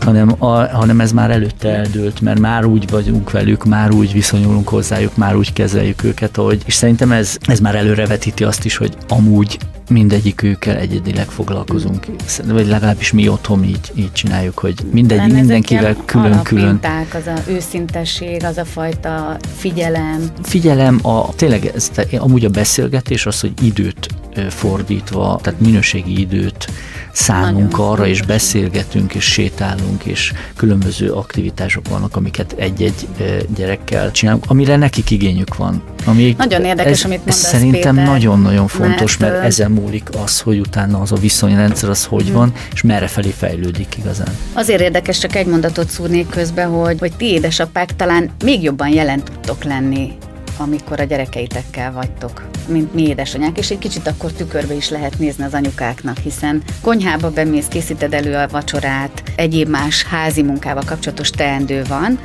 [SPEAKER 3] hanem a, hanem ez már előtte eldőlt, mert már úgy vagyunk velük, már úgy viszonyulunk hozzájuk, már úgy kezeljük őket, ahogy, és szerintem ez, ez már előrevetíti azt is, hogy amúgy mindegyikükkel egyedileg foglalkozunk, vagy legalábbis mi otthon így, így csináljuk, hogy mindegy, mindenkivel külön-külön.
[SPEAKER 2] az a őszintesség, az a fajta figyelem.
[SPEAKER 3] Figyelem, a, tényleg ez, amúgy a beszélgetés az, hogy időt fordítva, tehát minőségi időt szánunk Nagyon arra, és beszélgetünk, és sétálunk, és különböző aktivitások vannak, amiket egy-egy gyerekkel csinálunk, amire nekik igényük van.
[SPEAKER 2] Ami Nagyon érdekes, ez, amit mondasz,
[SPEAKER 3] szerintem nagyon-nagyon fontos, mert, mert ezen múlik az, hogy utána az a viszonyrendszer az hogy hmm. van, és merre felé fejlődik igazán.
[SPEAKER 2] Azért érdekes, csak egy mondatot szúrnék közben, hogy, hogy ti édesapák talán még jobban jelen tudtok lenni amikor a gyerekeitekkel vagytok, mint mi édesanyák, és egy kicsit akkor tükörbe is lehet nézni az anyukáknak, hiszen konyhába bemész, készíted elő a vacsorát, egyéb más házi munkával kapcsolatos teendő van,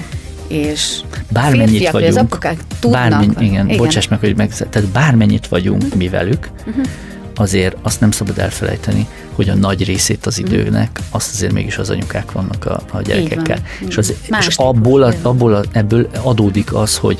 [SPEAKER 2] és
[SPEAKER 3] bármennyit férfiak, vagyunk, az apukák tudnak. Bármenny, igen, igen, bocsáss meg, hogy meg, tehát bármennyit vagyunk uh-huh. mi velük, uh-huh. Azért azt nem szabad elfelejteni, hogy a nagy részét az mhm. időnek, azt azért mégis az anyukák vannak a, a gyerekekkel. Van, és, az, és abból, a, abból a, ebből adódik az, hogy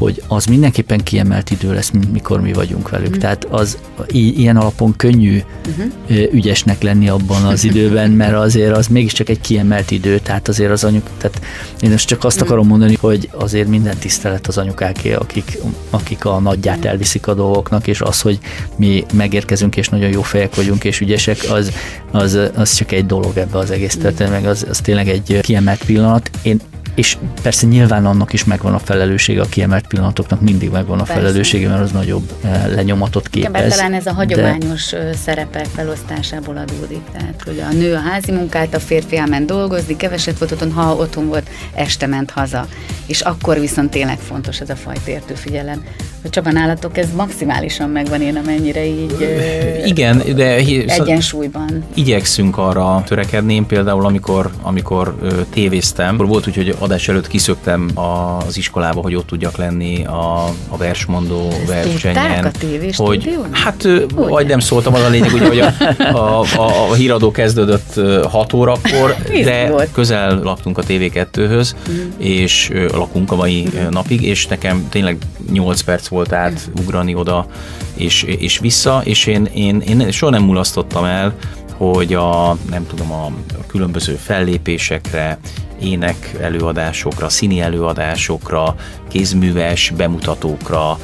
[SPEAKER 3] hogy az mindenképpen kiemelt idő lesz, mint mikor mi vagyunk velük. Mm. Tehát az ilyen alapon könnyű uh-huh. ügyesnek lenni abban az időben, mert azért az mégiscsak egy kiemelt idő, tehát azért az anyuk, tehát én most csak azt mm. akarom mondani, hogy azért minden tisztelet az anyukáké, akik, akik a nagyját elviszik a dolgoknak, és az, hogy mi megérkezünk, és nagyon jó fejek vagyunk, és ügyesek, az, az, az csak egy dolog ebbe az egész történet, meg az, az tényleg egy kiemelt pillanat. Én és persze nyilván annak is megvan a felelőssége, a kiemelt pillanatoknak mindig megvan a persze. felelőssége, mert az nagyobb eh, lenyomatot képez. Igen,
[SPEAKER 2] talán ez a hagyományos de... szerepek felosztásából adódik. Tehát, hogy a nő a házi munkát, a férfi elment dolgozni, keveset volt otthon, ha otthon volt, este ment haza. És akkor viszont tényleg fontos ez a fajta értőfigyelem. Hogy Csaba, nálatok ez maximálisan megvan, én amennyire így
[SPEAKER 4] Igen, de
[SPEAKER 2] egyensúlyban.
[SPEAKER 4] Igyekszünk arra törekedni, én például amikor, amikor tévéztem, akkor volt úgy, hogy adás előtt kiszöktem az iskolába, hogy ott tudjak lenni a, a versmondó
[SPEAKER 2] Ezt
[SPEAKER 4] versenyen.
[SPEAKER 2] a tévés
[SPEAKER 4] hogy, hát, vagy nem szóltam, az a lényeg, ugye, hogy a, a, a, a híradó kezdődött 6 órakor, de
[SPEAKER 2] volt.
[SPEAKER 4] közel laktunk a TV2-höz,
[SPEAKER 2] Mhm.
[SPEAKER 4] és lakunk a mai ö, napig, és nekem tényleg 8 perc volt átugrani oda és, és vissza, és én, én, én soha nem mulasztottam el, hogy a, nem tudom, a, a különböző fellépésekre, ének előadásokra, színi előadásokra, kézműves bemutatókra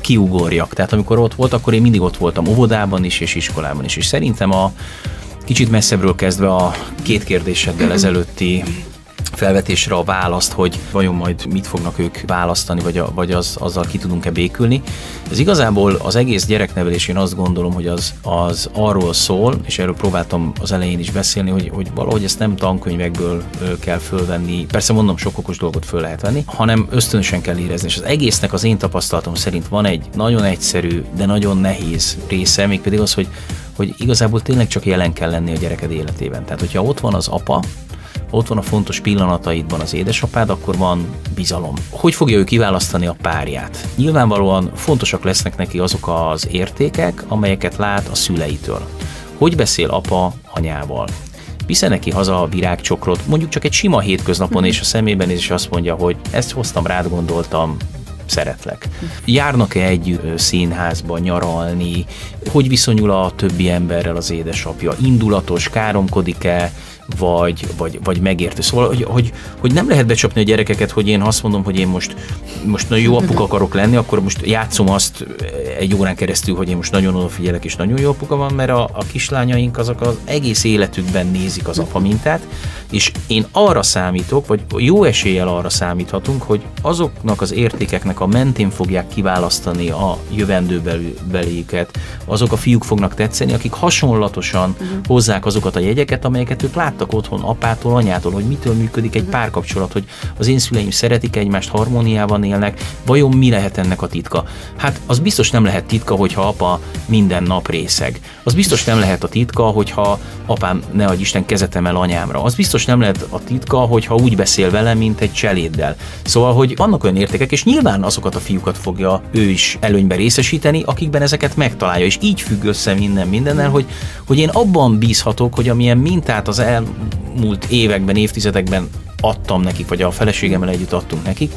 [SPEAKER 4] kiugorjak. Tehát amikor ott volt, akkor én mindig ott voltam óvodában is és iskolában is. És szerintem a kicsit messzebbről kezdve a két kérdéseddel ezelőtti felvetésre a választ, hogy vajon majd mit fognak ők választani, vagy, a, vagy az, azzal ki tudunk-e békülni. Ez igazából az egész gyereknevelés, én azt gondolom, hogy az, az arról szól, és erről próbáltam az elején is beszélni, hogy, hogy valahogy ezt nem tankönyvekből kell fölvenni, persze mondom, sok okos dolgot föl lehet venni, hanem ösztönösen kell érezni. És az egésznek az én tapasztalatom szerint van egy nagyon egyszerű, de nagyon nehéz része, mégpedig az, hogy hogy igazából tényleg csak jelen kell lenni a gyereked életében. Tehát, hogyha ott van az apa, ott van a fontos pillanataidban az édesapád, akkor van bizalom. Hogy fogja ő kiválasztani a párját? Nyilvánvalóan fontosak lesznek neki azok az értékek, amelyeket lát a szüleitől. Hogy beszél apa anyával? Visze neki haza a virágcsokrot, mondjuk csak egy sima hétköznapon, és a szemében és azt mondja, hogy ezt hoztam, rád gondoltam, szeretlek. Járnak-e együtt színházba nyaralni? Hogy viszonyul a többi emberrel az édesapja? Indulatos, káromkodik-e? Vagy, vagy, vagy megértő. Szóval, hogy, hogy, hogy nem lehet becsapni a gyerekeket, hogy én azt mondom, hogy én most, most nagyon jó apuka akarok lenni, akkor most játszom azt egy órán keresztül, hogy én most nagyon odafigyelek, és nagyon jó apuka van, mert a, a kislányaink azok az egész életükben nézik az apa mintát, és én arra számítok, vagy jó eséllyel arra számíthatunk, hogy azoknak az értékeknek a mentén fogják kiválasztani a jövendőbeliüket, azok a fiúk fognak tetszeni, akik hasonlatosan uh-huh. hozzák azokat a jegyeket, amelyeket ők láttak otthon apától, anyától, hogy mitől működik egy párkapcsolat, hogy az én szüleim szeretik egymást, harmóniában élnek, vajon mi lehet ennek a titka? Hát az biztos nem lehet titka, hogyha apa minden nap részeg. Az biztos nem lehet a titka, hogyha apám ne adj Isten kezetem el anyámra. Az biztos nem lehet a titka, hogyha úgy beszél velem, mint egy cseléddel. Szóval, hogy vannak olyan értékek, és nyilván azokat a fiúkat fogja ő is előnybe részesíteni, akikben ezeket megtalálja, és így függ össze minden mindennel, hogy, hogy én abban bízhatok, hogy amilyen mintát az elmúlt években, évtizedekben adtam nekik, vagy a feleségemmel együtt adtunk nekik,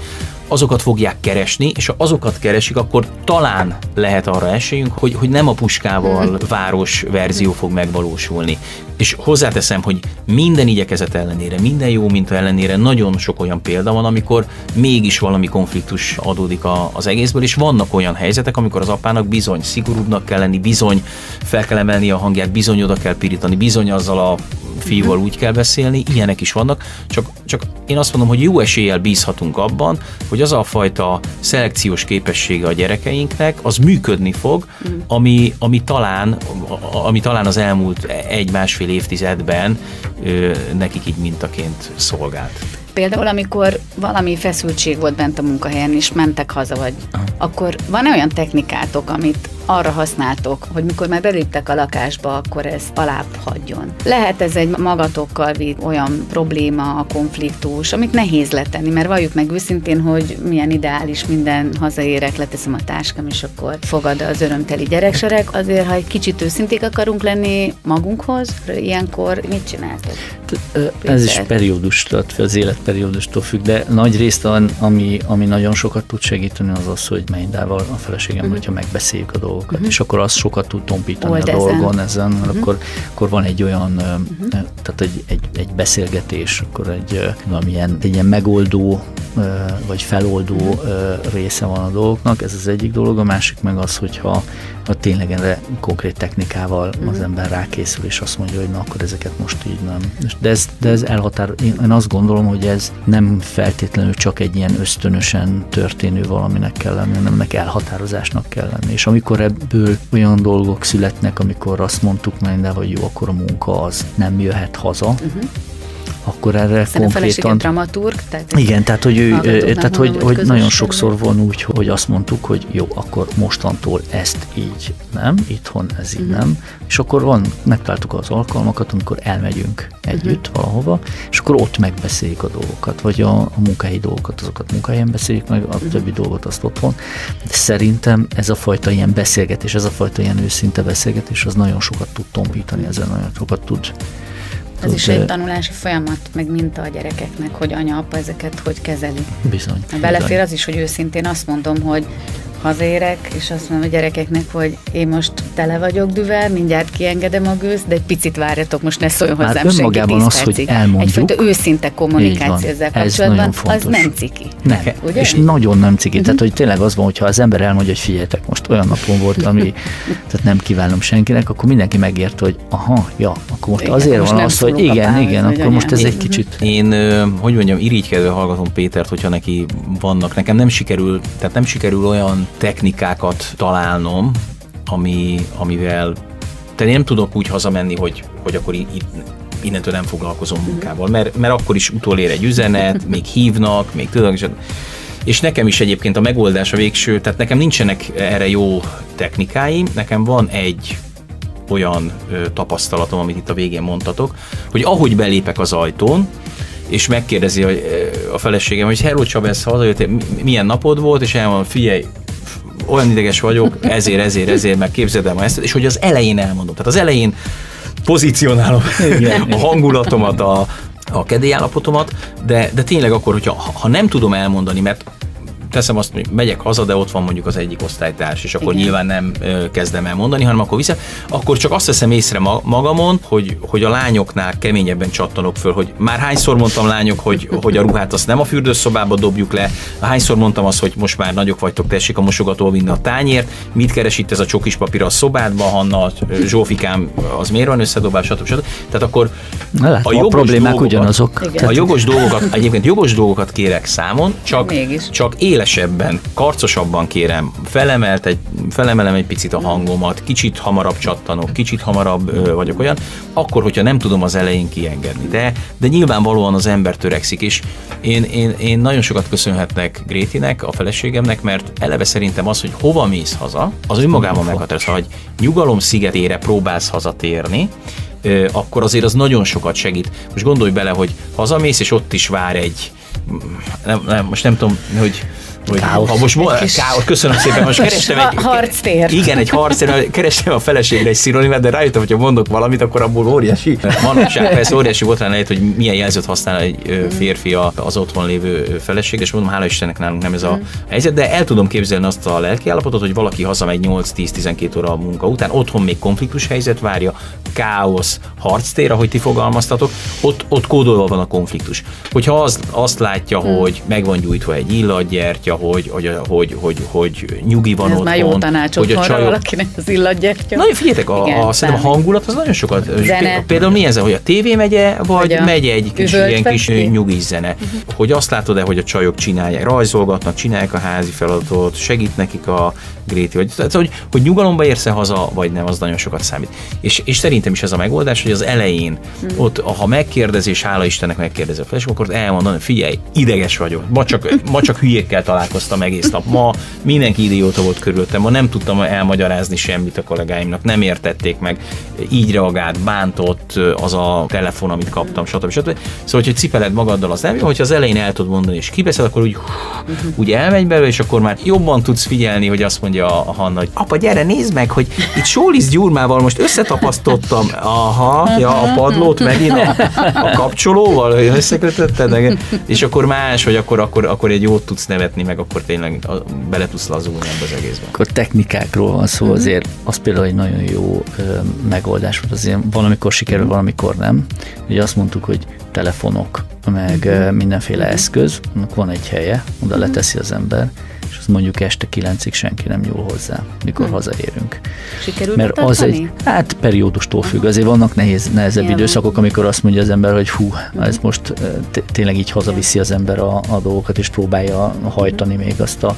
[SPEAKER 4] azokat fogják keresni, és ha azokat keresik, akkor talán lehet arra esélyünk, hogy, hogy nem a puskával város verzió fog megvalósulni. És hozzáteszem, hogy minden igyekezet ellenére, minden jó minta ellenére nagyon sok olyan példa van, amikor mégis valami konfliktus adódik a, az egészből, és vannak olyan helyzetek, amikor az apának bizony szigorúbbnak kell lenni, bizony fel kell emelni a hangját, bizony oda kell pirítani, bizony azzal a fiúval úgy kell beszélni, ilyenek is vannak, csak, csak én azt mondom, hogy jó eséllyel bízhatunk abban, hogy az a fajta szelekciós képessége a gyerekeinknek, az működni fog, ami, ami, talán, ami talán az elmúlt egy-másfél évtizedben ö, nekik így mintaként szolgált.
[SPEAKER 2] Például, amikor valami feszültség volt bent a munkahelyen, és mentek haza, vagy, akkor van olyan technikátok, amit arra használtok, hogy mikor már beléptek a lakásba, akkor ez alább hagyjon. Lehet ez egy magatokkal vitt olyan probléma, a konfliktus, amit nehéz letenni, mert valljuk meg őszintén, hogy milyen ideális minden hazaérek, leteszem a táskám, és akkor fogad az örömteli gyereksereg. Azért, ha egy kicsit őszinték akarunk lenni magunkhoz, ilyenkor mit csináltok?
[SPEAKER 3] Ez is periódus, tehát az életperiódustól függ, de nagy részt, ami, ami nagyon sokat tud segíteni, az az, hogy Meindával, a feleségem, uh-huh. hogyha megbeszéljük a dolgokat, uh-huh. és akkor az sokat tud tompítani Old a ezen. dolgon ezen, mert uh-huh. akkor, akkor van egy olyan, uh-huh. tehát egy, egy, egy beszélgetés, akkor egy valamilyen egy ilyen megoldó, vagy feloldó része van a dolgoknak, ez az egyik dolog, a másik meg az, hogyha ha tényleg erre konkrét technikával uh-huh. az ember rákészül, és azt mondja, hogy na akkor ezeket most így nem. De ez, de ez elhatár, én, én azt gondolom, hogy ez nem feltétlenül csak egy ilyen ösztönösen történő valaminek kell lenni, hanem ennek elhatározásnak kell lenni. És amikor ebből olyan dolgok születnek, amikor azt mondtuk meg, de hogy jó, akkor a munka az nem jöhet haza, uh-huh akkor erre
[SPEAKER 2] Szerintem
[SPEAKER 3] konkrétan...
[SPEAKER 2] dramaturg,
[SPEAKER 3] tehát igen, tehát hogy, ő, tehát, hogy, hogy nagyon sokszor van úgy, hogy azt mondtuk, hogy jó, akkor mostantól ezt így nem, itthon ez így uh-huh. nem, és akkor van, megtaláltuk az alkalmakat, amikor elmegyünk együtt uh-huh. valahova, és akkor ott megbeszéljük a dolgokat, vagy a, a munkahelyi dolgokat, azokat munkahelyen beszéljük meg, a uh-huh. többi dolgot azt otthon. De szerintem ez a fajta ilyen beszélgetés, ez a fajta ilyen őszinte beszélgetés, az nagyon sokat tud tompítani, ezzel nagyon sokat tud
[SPEAKER 2] ez is egy tanulási folyamat, meg minta a gyerekeknek, hogy anya, apa ezeket hogy kezeli.
[SPEAKER 3] Bizony.
[SPEAKER 2] Belefér bizony. az is, hogy őszintén azt mondom, hogy hazérek, és azt mondom a gyerekeknek, hogy én most tele vagyok düvel, mindjárt kiengedem a gőzt, de egy picit várjatok, most ne szóljon Már hozzám senki tíz az, percig. hogy elmondjuk. Egyfajta őszinte kommunikáció ezzel kapcsolatban, az nem ciki.
[SPEAKER 3] Nem, ugye? és nagyon nem ciki. Uh-huh. Tehát, hogy tényleg az van, hogyha az ember elmondja, hogy figyeljetek, most olyan napon volt, ami tehát nem kívánom senkinek, akkor mindenki megérte, hogy aha, ja, akkor most igen, azért most van az, hogy igen, igen, akkor most ez egy kicsit.
[SPEAKER 4] Én, hogy mondjam, irigykedve hallgatom Pétert, hogyha neki vannak, nekem nem sikerül, tehát nem sikerül olyan technikákat találnom, ami, amivel te nem tudok úgy hazamenni, hogy, hogy akkor itt innentől nem foglalkozom munkával, mert, mert akkor is utolér egy üzenet, még hívnak, még tudok, és, és nekem is egyébként a megoldás a végső, tehát nekem nincsenek erre jó technikáim, nekem van egy olyan ö, tapasztalatom, amit itt a végén mondtatok, hogy ahogy belépek az ajtón, és megkérdezi hogy a feleségem, hogy Hello Csabesz, hazajött, milyen napod volt, és elmondom, figyelj, olyan ideges vagyok, ezért, ezért, ezért, meg képzeld el ezt, és hogy az elején elmondom. Tehát az elején pozícionálom a hangulatomat, a, a kedélyállapotomat, de, de tényleg akkor, hogyha ha nem tudom elmondani, mert teszem azt, hogy megyek haza, de ott van mondjuk az egyik osztálytárs, és akkor Igen. nyilván nem kezdem el mondani, hanem akkor vissza, akkor csak azt veszem észre magamon, hogy, hogy a lányoknál keményebben csattanok föl, hogy már hányszor mondtam lányok, hogy, hogy a ruhát azt nem a fürdőszobába dobjuk le, hányszor mondtam azt, hogy most már nagyok vagytok, tessék a mosogató vinni a tányért, mit keres itt ez a csokis papír a szobádban, Hanna, Zsófikám, az miért van összedobál, stb. stb. Tehát akkor
[SPEAKER 3] a, a jogos problémák dolgokat, ugyanazok.
[SPEAKER 4] A jogos dolgokat, egyébként jogos dolgokat kérek számon, csak, csak éles élesebben, karcosabban kérem, felemelt egy, felemelem egy picit a hangomat, kicsit hamarabb csattanok, kicsit hamarabb ö, vagyok olyan, akkor, hogyha nem tudom az elején kiengedni. De, de nyilvánvalóan az ember törekszik, és én, én, én nagyon sokat köszönhetnek Grétinek, a feleségemnek, mert eleve szerintem az, hogy hova mész haza, az önmagában meghatározza, hogy nyugalom szigetére próbálsz hazatérni, akkor azért az nagyon sokat segít. Most gondolj bele, hogy hazamész, és ott is vár egy, nem, nem, most nem tudom, hogy
[SPEAKER 3] hogy káosz.
[SPEAKER 4] Ha most mo- kis... káosz, köszönöm szépen, most kerestem egy...
[SPEAKER 2] Harctér.
[SPEAKER 4] Igen, egy harctér, kerestem a feleségre egy szinonimát, de rájöttem, hogy ha mondok valamit, akkor abból óriási manapság, persze óriási volt lehet, hogy milyen jelzőt használ egy férfi az otthon lévő feleség, és mondom, hála Istennek nálunk nem ez a mm. helyzet, de el tudom képzelni azt a lelkiállapotot, hogy valaki hazamegy 8-10-12 óra a munka után, otthon még konfliktus helyzet várja, káosz, harctér, ahogy ti fogalmaztatok, ott, ott kódolva van a konfliktus. Hogyha az, azt látja, mm. hogy meg van gyújtva egy illatgyertya, hogy, hogy, hogy, hogy, hogy nyugi van Ez otthon.
[SPEAKER 2] már jó tanácsot hogy a csajok... valakinek az illatgyertya.
[SPEAKER 4] Na, figyeljetek, a, Igen, a, a hangulat az nagyon sokat. Zene. Például mi ez, hogy a tévé megye, vagy megy egy kis, ilyen kis nyugi zene. Uh-huh. Hogy azt látod-e, hogy a csajok csinálják, rajzolgatnak, csinálják a házi feladatot, segít nekik a Gréti, vagy, tehát, hogy, hogy nyugalomba érsz haza, vagy nem, az nagyon sokat számít. És, és szerintem is ez a megoldás, hogy az elején, hmm. ott, ha megkérdezés, hála Istennek megkérdezi a feleség, akkor elmondani, figyelj, ideges vagyok, ma csak, ma csak hülyékkel találkoztam egész nap, ma mindenki idióta volt körülöttem, ma nem tudtam elmagyarázni semmit a kollégáimnak, nem értették meg, így reagált, bántott az a telefon, amit kaptam, stb. stb. Szóval, hogy cipeled magaddal, az nem hogyha az elején el tudod mondani, és kibeszed, akkor úgy, úgy elmegy belőle, és akkor már jobban tudsz figyelni, hogy azt mondja, mondja a Hanna, hogy apa, gyere, nézd meg, hogy itt Sólisz Gyurmával most összetapasztottam. Aha, ja, a padlót megint a, a kapcsolóval összekötötted, és akkor más, vagy akkor, akkor, akkor egy jót tudsz nevetni, meg akkor tényleg bele tudsz lazulni ebbe az egészben.
[SPEAKER 3] Akkor technikákról van szó, mhm. azért az például egy nagyon jó ö, megoldás volt, azért valamikor sikerül, valamikor nem. Ugye azt mondtuk, hogy telefonok, meg mindenféle eszköz, annak van egy helye, oda leteszi az ember, az mondjuk este kilencig senki nem nyúl hozzá, mikor hmm. hazaérünk.
[SPEAKER 2] Sikerült
[SPEAKER 3] Mert az egy, hát periódustól függ, azért vannak nehéz, nehezebb Igen. időszakok, amikor azt mondja az ember, hogy hú, ez most tényleg így hazaviszi az ember a, a dolgokat, és próbálja hajtani még azt a,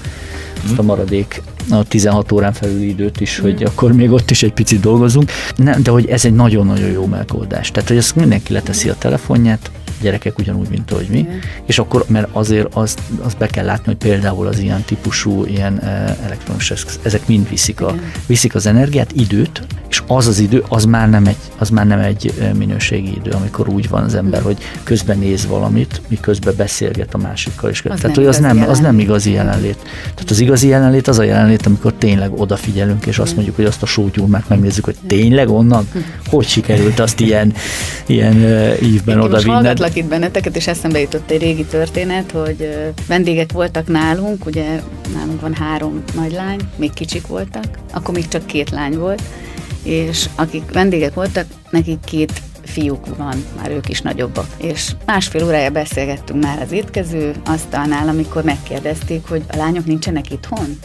[SPEAKER 3] azt a maradék a 16 órán felüli időt is, hogy mm. akkor még ott is egy picit dolgozunk. Nem, de hogy ez egy nagyon-nagyon jó megoldás. Tehát, hogy ezt mindenki leteszi a telefonját, gyerekek ugyanúgy, mint ahogy mi, Igen. és akkor, mert azért azt, azt be kell látni, hogy például az ilyen típusú, ilyen elektromos eszköz, ezek mind viszik, a, viszik az energiát, időt, és az az idő, az már nem egy, az már nem egy minőségi idő, amikor úgy van az ember, hogy közben néz valamit, miközben beszélget a másikkal. És az tehát, hogy az nem, az nem igazi jelenlét. Tehát az igazi jelenlét az a jelenlét, amikor tényleg odafigyelünk, és azt mondjuk, hogy azt a sótyúrmát megnézzük, hogy tényleg onnan, hogy sikerült azt ilyen, ilyen ívben oda vinni.
[SPEAKER 2] Hallgatlak itt benneteket, és eszembe jutott egy régi történet, hogy vendégek voltak nálunk, ugye nálunk van három nagylány, még kicsik voltak, akkor még csak két lány volt, és akik vendégek voltak, nekik két fiúk van, már ők is nagyobbak. És másfél órája beszélgettünk már az étkező asztalnál, amikor megkérdezték, hogy a lányok nincsenek itthon?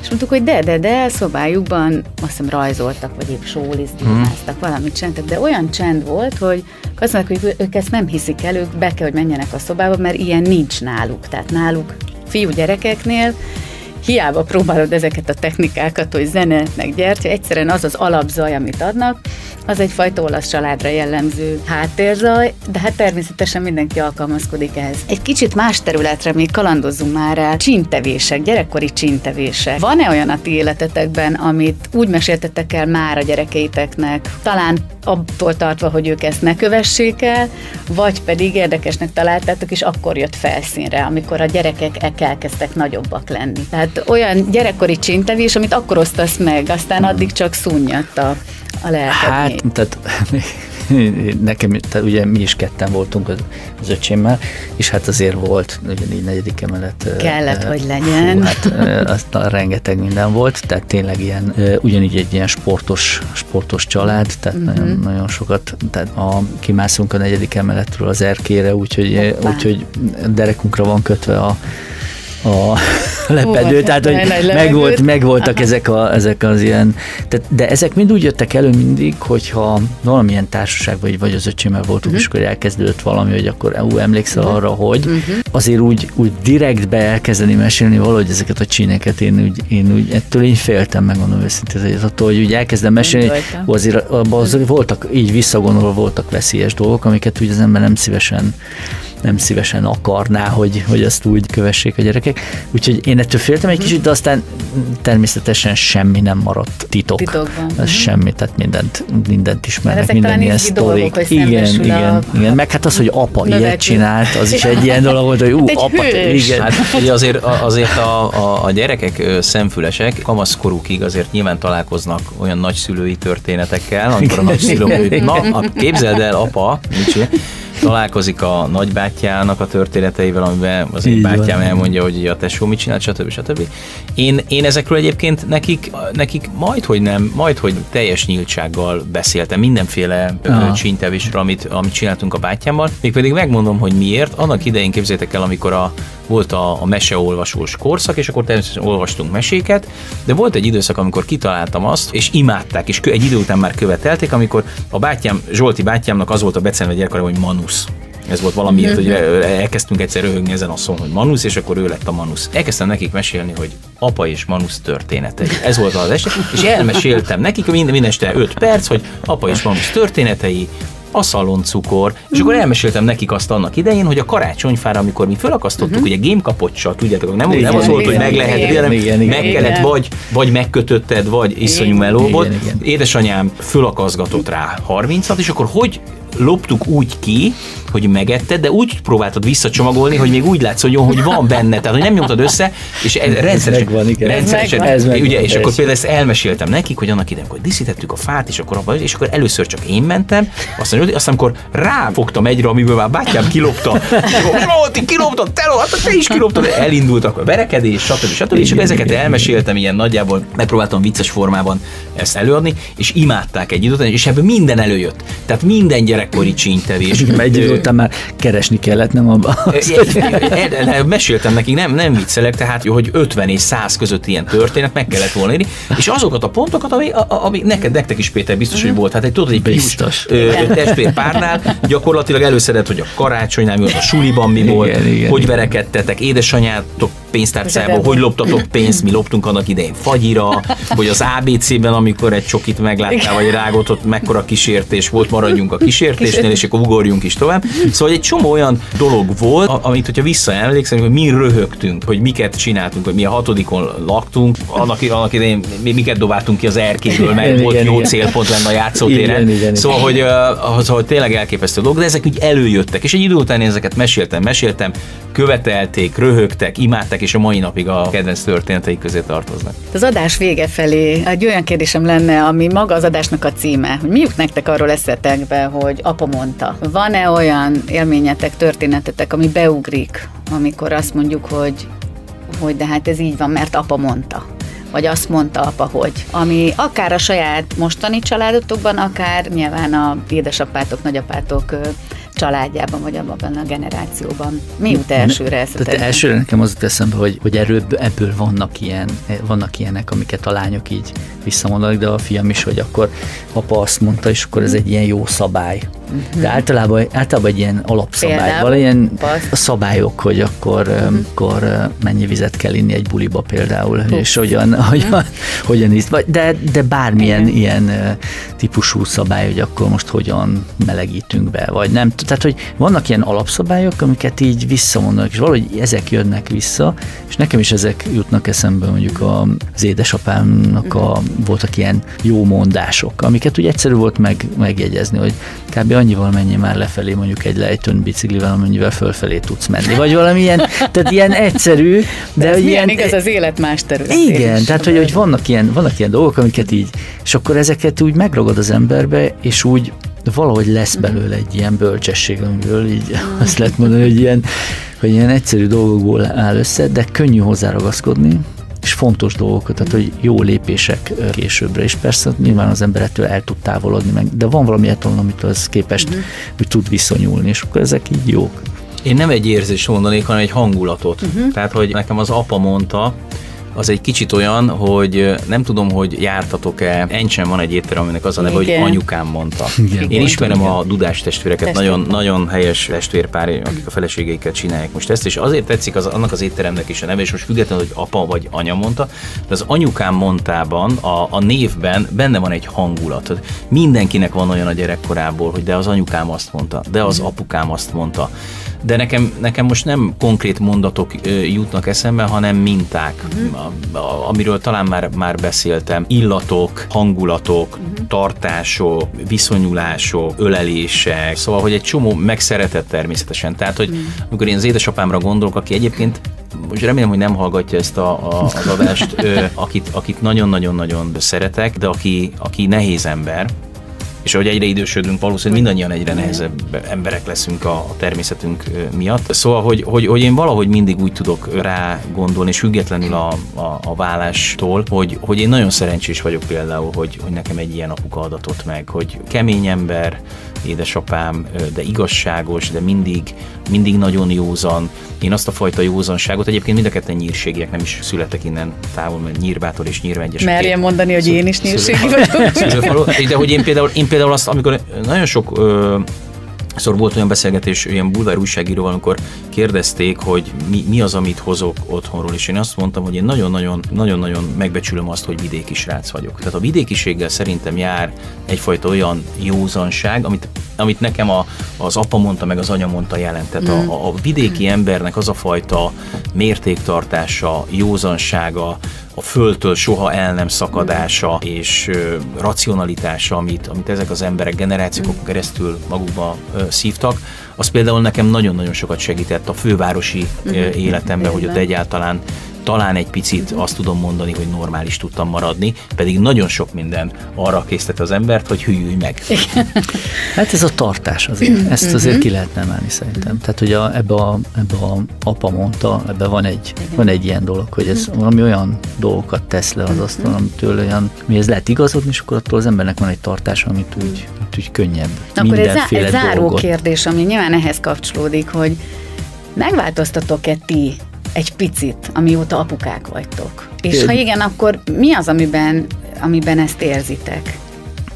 [SPEAKER 2] És mondtuk, hogy de, de, de, szobájukban azt hiszem rajzoltak, vagy épp sólizdímáztak, hmm. valamit csináltak, de olyan csend volt, hogy azt mondják, hogy ők ezt nem hiszik el, ők be kell, hogy menjenek a szobába, mert ilyen nincs náluk. Tehát náluk fiú gyerekeknél hiába próbálod ezeket a technikákat, hogy zene, meg gyertya, egyszerűen az az alapzaj, amit adnak, az egyfajta olasz családra jellemző háttérzaj, de hát természetesen mindenki alkalmazkodik ehhez. Egy kicsit más területre még kalandozzunk már el, csintevések, gyerekkori csintevések. Van-e olyan a ti életetekben, amit úgy meséltetek el már a gyerekeiteknek, talán attól tartva, hogy ők ezt ne kövessék el, vagy pedig érdekesnek találtátok, és akkor jött felszínre, amikor a gyerekek elkezdtek nagyobbak lenni. Tehát olyan gyerekkori csintevés, amit akkor osztasz meg, aztán addig csak szúnyadt a a lelked
[SPEAKER 3] Hát, tehát nekem, tehát ugye mi is ketten voltunk az, az öcsémmel, és hát azért volt, ugyanígy negyedik emelet.
[SPEAKER 2] Kellett, uh, hogy legyen. Hú,
[SPEAKER 3] hát aztán rengeteg minden volt, tehát tényleg ilyen, ugyanígy egy ilyen sportos, sportos család, tehát uh-huh. nagyon, nagyon sokat, tehát a, kimászunk a negyedik emeletről az erkére, úgyhogy, úgyhogy derekunkra van kötve a a lepedő, tehát hogy meg, volt, meg voltak ezek, a, ezek az ilyen, tehát, de ezek mind úgy jöttek elő mindig, hogyha valamilyen társaság vagy, vagy az öcsémmel voltunk, uh-huh. és akkor elkezdődött valami, hogy akkor ú, emlékszel uh-huh. arra, hogy uh-huh. azért úgy, úgy direktbe elkezdeni mesélni valahogy ezeket a csíneket, én úgy, én úgy ettől én féltem, megmondom őszintén, hogy attól, hogy úgy elkezdem mesélni, azért abban azért voltak, így visszagondolva voltak veszélyes dolgok, amiket úgy az ember nem szívesen nem szívesen akarná, hogy, hogy azt úgy kövessék a gyerekek. Úgyhogy én ettől féltem egy kicsit, de aztán természetesen semmi nem maradt titok. Titokban. Ez mhm. semmi, tehát mindent, mindent ismernek, minden ilyen sztorik. Igen, igen, igen. Meg hát az, hogy apa növekül. ilyet csinált, az is egy ilyen dolog volt, hogy ú, apa, hős. igen.
[SPEAKER 4] Hát ugye azért, azért a, a, a gyerekek szemfülesek kamaszkorukig azért nyilván találkoznak olyan nagyszülői történetekkel, amikor a nagyszülők, na, képzeld el, apa, mit találkozik a nagybátyjának a történeteivel, amiben az én bátyám van. elmondja, hogy a tesó mit csinált, stb. stb. Én, én ezekről egyébként nekik, nekik majd, hogy nem, majd, hogy teljes nyíltsággal beszéltem mindenféle csíntevésről, amit, amit csináltunk a bátyámmal, mégpedig megmondom, hogy miért. Annak idején képzétek el, amikor a, volt a, a meseolvasós korszak, és akkor természetesen olvastunk meséket, de volt egy időszak, amikor kitaláltam azt, és imádták, és egy idő után már követelték, amikor a bátyám, Zsolti bátyámnak az volt a becenve gyerek, hogy Manusz. Ez volt valamiért, hogy elkezdtünk egyszer röhögni ezen a szón, hogy Manusz, és akkor ő lett a Manusz. Elkezdtem nekik mesélni, hogy apa és Manusz történetei. Ez volt az eset, és elmeséltem nekik minden, minden este 5 perc, hogy apa és Manusz történetei, a szaloncukor, és akkor elmeséltem nekik azt annak idején, hogy a karácsonyfára, amikor mi felakasztottuk, uh-huh. ugye game kapocsal, tudjátok, nem, igen, nem az volt, igen, hogy meg lehet, igen, hanem igen, meg igen, kellett, vagy, vagy megkötötted, vagy iszonyú meló volt. Édesanyám fölakaszgatott rá 30-at, és akkor hogy loptuk úgy ki, hogy megetted, de úgy próbáltad visszacsomagolni, hogy még úgy látszódjon, hogy van benne, tehát hogy nem nyomtad össze, és rendszeresen,
[SPEAKER 3] megvan, igen.
[SPEAKER 4] rendszeresen ez megvan, ugye, és akkor például ezt elmeséltem nekik, hogy annak idején, hogy díszítettük a fát, és akkor, abba, és akkor először csak én mentem, aztán, aztán amikor ráfogtam egyre, amiből már bátyám kilopta, volt, kiloptad, te, hát te is kiloptad, elindultak a verekedés, stb. stb. És akkor ezeket elmeséltem ilyen nagyjából, megpróbáltam vicces formában ezt előadni, és imádták egy időt, és ebből minden előjött. Tehát minden gyerekkori csínytevés.
[SPEAKER 3] Egy után már keresni kellett, nem abban.
[SPEAKER 4] Meséltem nekik, nem, nem viccelek, tehát jó, hogy 50 és 100 között ilyen történet meg kellett volna írni, és azokat a pontokat, ami, ami neked, nektek is Péter biztos, hogy volt, hát egy tudod, egy biztos. testvér párnál gyakorlatilag előszedett, hogy a karácsonynál mi volt, a suliban mi volt, igen, igen, hogy verekedtetek, édesanyátok pénztárcából, hogy loptatok pénzt, mi loptunk annak idején fagyira, hogy az ABC-ben, amikor egy csokit megláttál, vagy rágott, ott mekkora kísértés volt, maradjunk a kísértésnél, és akkor ugorjunk is tovább. Szóval egy csomó olyan dolog volt, amit, hogyha visszaemlékszem, hogy mi röhögtünk, hogy miket csináltunk, hogy mi a hatodikon laktunk, annak, annak idején mi, miket dobáltunk ki az erkéből, mert igen, volt igen, jó igen. célpont lenne a játszótéren. Igen, igen, szóval, hogy, uh, szóval, tényleg elképesztő dolog, de ezek úgy előjöttek, és egy idő után én ezeket meséltem, meséltem, követelték, röhögtek, imádták, és a mai napig a kedvenc történeteik közé tartoznak.
[SPEAKER 2] Az adás vége felé egy olyan kérdésem lenne, ami maga az adásnak a címe, hogy mi jut nektek arról eszetekbe, hogy apa mondta. Van-e olyan élményetek, történetetek, ami beugrik, amikor azt mondjuk, hogy hogy de hát ez így van, mert apa mondta vagy azt mondta apa, hogy. Ami akár a saját mostani családotokban, akár nyilván a édesapátok, nagyapátok családjában, vagy abban a generációban. Mi jut elsőre ezt?
[SPEAKER 3] Tehát elsőre nekem az jut eszembe, hogy, hogy erről, ebből vannak, ilyen, vannak ilyenek, amiket a lányok így visszamondanak, de a fiam is, hogy akkor apa azt mondta, és akkor ez egy ilyen jó szabály. Uh-huh. De általában, általában egy ilyen alapszabály, van ilyen a szabályok, hogy akkor, uh-huh. akkor mennyi vizet kell inni egy buliba például, Puff. és hogyan, uh-huh. hogyan, hogyan íz, de, de bármilyen uh-huh. ilyen típusú szabály, hogy akkor most hogyan melegítünk be, vagy nem. Tehát, hogy vannak ilyen alapszabályok, amiket így visszamondanak, és valahogy ezek jönnek vissza, és nekem is ezek jutnak eszembe mondjuk az édesapámnak a, voltak ilyen jó mondások, amiket úgy egyszerű volt meg, megjegyezni, hogy kb annyival menjél már lefelé mondjuk egy lejtőn biciklivel, amennyivel fölfelé tudsz menni. Vagy valami ilyen, tehát ilyen egyszerű, de,
[SPEAKER 2] de
[SPEAKER 3] ilyen,
[SPEAKER 2] igaz az élet más területén
[SPEAKER 3] Igen, tehát hogy, hogy vannak, ilyen, vannak ilyen dolgok, amiket így, és akkor ezeket úgy megragad az emberbe, és úgy valahogy lesz mhm. belőle egy ilyen bölcsesség, amiből így mhm. azt lehet mondani, hogy ilyen, hogy ilyen egyszerű dolgokból áll össze, de könnyű hozzáragaszkodni, és fontos dolgokat, tehát hogy jó lépések későbbre, és persze nyilván az emberettől el tud távolodni meg, de van valami etalon, amit az képest, uh-huh. hogy tud viszonyulni, és akkor ezek így jók.
[SPEAKER 4] Én nem egy érzés mondanék, hanem egy hangulatot. Uh-huh. Tehát, hogy nekem az apa mondta, az egy kicsit olyan, hogy nem tudom, hogy jártatok-e, Encsen van egy étterem, aminek az a neve, hogy anyukám mondta. Igen, Én ismerem igen. a Dudás testvéreket, nagyon, nagyon helyes testvérpár, akik a feleségeikkel csinálják most ezt, és azért tetszik az, annak az étteremnek is a neve, és most függetlenül, hogy apa vagy anya mondta, de az anyukám mondtában, a, a névben benne van egy hangulat. Mindenkinek van olyan a gyerekkorából, hogy de az anyukám azt mondta, de az apukám azt mondta de nekem, nekem most nem konkrét mondatok jutnak eszembe, hanem minták, uh-huh. amiről talán már, már beszéltem. Illatok, hangulatok, uh-huh. tartások, viszonyulások, ölelések, szóval, hogy egy csomó megszeretett természetesen. Tehát, hogy uh-huh. amikor én az édesapámra gondolok, aki egyébként most remélem, hogy nem hallgatja ezt a, a, az adást, ö, akit, akit nagyon-nagyon-nagyon szeretek, de aki, aki nehéz ember, és ahogy egyre idősödünk, valószínűleg mindannyian egyre nehezebb emberek leszünk a, természetünk miatt. Szóval, hogy, hogy, hogy én valahogy mindig úgy tudok rá gondolni, és függetlenül a, a, a vállástól, hogy, hogy én nagyon szerencsés vagyok például, hogy, hogy nekem egy ilyen apuka adatott meg, hogy kemény ember, édesapám, de igazságos, de mindig, mindig nagyon józan. Én azt a fajta józanságot, egyébként mind a ketten nyírségiek, nem is születek innen távol, mert Nyírbátor és Nyírvegyes.
[SPEAKER 2] Merjem mondani, hogy én is nyírségi vagyok.
[SPEAKER 4] De hogy én például, én például azt, amikor nagyon sok ö, Szóval volt olyan beszélgetés ilyen bulvár újságíróval, amikor kérdezték, hogy mi, mi az, amit hozok otthonról, és én azt mondtam, hogy én nagyon-nagyon, megbecsülöm azt, hogy vidéki srác vagyok. Tehát a vidékiséggel szerintem jár egyfajta olyan józanság, amit, amit nekem a, az apa mondta, meg az anya mondta jelentett. Mm. A, a vidéki embernek az a fajta mértéktartása, józansága, a földtől soha el nem szakadása és ö, racionalitása, amit, amit ezek az emberek generációkon keresztül magukba ö, szívtak, az például nekem nagyon-nagyon sokat segített a fővárosi ö, mhm. életemben, hogy ott egyáltalán talán egy picit azt tudom mondani, hogy normális tudtam maradni, pedig nagyon sok minden arra készített az embert, hogy hülyülj meg.
[SPEAKER 3] Hát ez a tartás azért, ezt azért ki lehetne emelni szerintem. Tehát, hogy a, ebbe, a, ebbe a apa mondta, ebbe van egy, van egy ilyen dolog, hogy ez valami olyan dolgokat tesz le az asztalon, amitől olyan, mihez lehet igazodni, és akkor attól az embernek van egy tartás, amit úgy, amit úgy könnyebb.
[SPEAKER 2] Akkor ez egy záró dolgot. kérdés, ami nyilván ehhez kapcsolódik, hogy megváltoztatok-e ti egy picit, amióta apukák vagytok? És ha igen, akkor mi az, amiben, amiben ezt érzitek?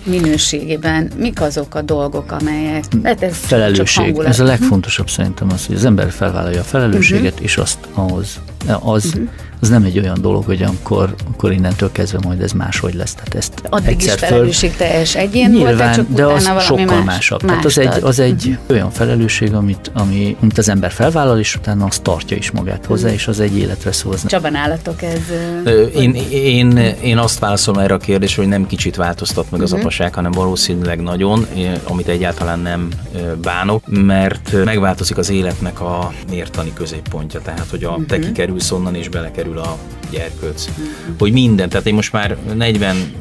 [SPEAKER 2] minőségében mik azok a dolgok, amelyek...
[SPEAKER 3] Hát ez Felelősség. Ez a legfontosabb szerintem az, hogy az ember felvállalja a felelősséget, uh-huh. és azt ahhoz az, uh-huh. Az nem egy olyan dolog, hogy akkor, akkor innentől kezdve majd ez máshogy lesz. Tehát ezt
[SPEAKER 2] Addig is felelősségteljes egyén
[SPEAKER 3] Nyilván, volt, csak de az sokkal más, másabb. Más Tehát az egy, az egy uh-huh. olyan felelősség, amit, ami, amit az ember felvállal, és utána azt tartja is magát hozzá, uh-huh. és az egy életre szól.
[SPEAKER 2] Csaba, nálatok ez...
[SPEAKER 4] Ö, én, én, én azt válaszolom erre a kérdésre, hogy nem kicsit változtat meg az uh-huh. apaság, hanem valószínűleg nagyon, amit egyáltalán nem bánok, mert megváltozik az életnek a mértani középpontja. Tehát, hogy a uh-huh. te kikerülsz onnan, és belekerül a gyerkőc. Hogy minden, tehát én most már 40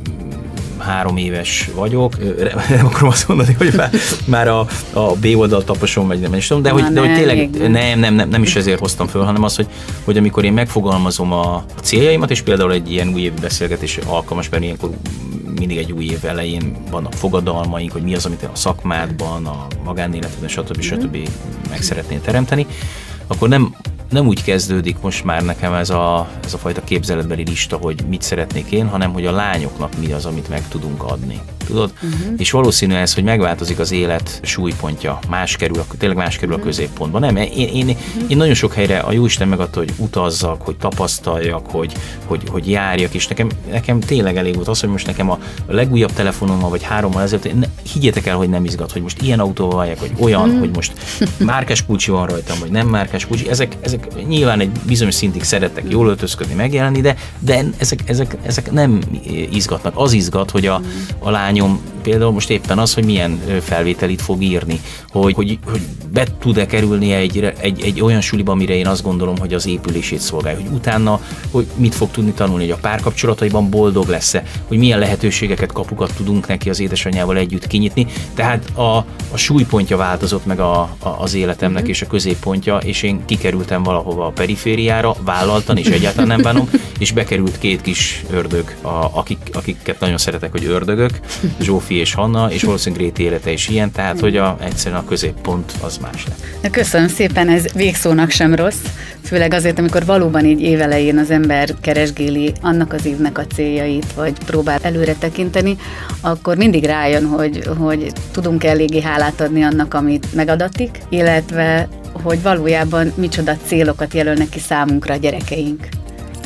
[SPEAKER 4] három éves vagyok, nem akarom azt mondani, hogy már, már a, a B oldal taposom, vagy nem is tudom, de, hogy, de hogy tényleg nem, nem, nem, nem is ezért hoztam föl, hanem az, hogy, hogy amikor én megfogalmazom a céljaimat, és például egy ilyen új évi beszélgetés alkalmas, mert ilyenkor mindig egy új év elején vannak fogadalmaink, hogy mi az, amit a szakmádban, a magánéletben, stb. stb. meg szeretnél teremteni, akkor nem nem úgy kezdődik most már nekem ez a, ez a fajta képzeletbeli lista, hogy mit szeretnék én, hanem hogy a lányoknak mi az, amit meg tudunk adni tudod? Uh-huh. És valószínű ez, hogy megváltozik az élet súlypontja, más kerül, tényleg más kerül uh-huh. a mhm. középpontba. Nem, én, én, uh-huh. én nagyon sok helyre a Jóisten megadta, hogy utazzak, hogy tapasztaljak, hogy, hogy, hogy járjak, és nekem, nekem tényleg elég volt az, hogy most nekem a, a legújabb telefonommal, vagy hárommal ezelőtt, ne, higgyétek el, hogy nem izgat, hogy most ilyen autóval vagyok, vagy olyan, uh-huh. hogy most márkás kulcsi van rajtam, vagy nem márkás kulcsi. Ezek, ezek nyilván egy bizonyos szintig szeretek jól öltözködni, megjelenni, de, de ezek, ezek, ezek nem izgatnak. Az izgat, hogy a, a lány lányom például most éppen az, hogy milyen felvételit fog írni, hogy, hogy, hogy be tud-e kerülni egy, egy, egy olyan suliba, amire én azt gondolom, hogy az épülését szolgálja, hogy utána hogy mit fog tudni tanulni, hogy a párkapcsolataiban boldog lesz-e, hogy milyen lehetőségeket, kapukat tudunk neki az édesanyjával együtt kinyitni. Tehát a, a súlypontja változott meg a, a, az életemnek mm-hmm. és a középpontja, és én kikerültem valahova a perifériára, vállaltan, és egyáltalán nem bánom, és bekerült két kis ördög, a, akik, akiket nagyon szeretek, hogy ördögök, Zsófi és Hanna, és valószínűleg Gréti élete is ilyen, tehát hogy a, egyszerűen a középpont az más lett.
[SPEAKER 2] Köszönöm szépen, ez végszónak sem rossz, főleg azért, amikor valóban így évelején az ember keresgéli annak az évnek a céljait, vagy próbál előre tekinteni, akkor mindig rájön, hogy, hogy tudunk eléggé hálát adni annak, amit megadatik, illetve hogy valójában micsoda célokat jelölnek ki számunkra a gyerekeink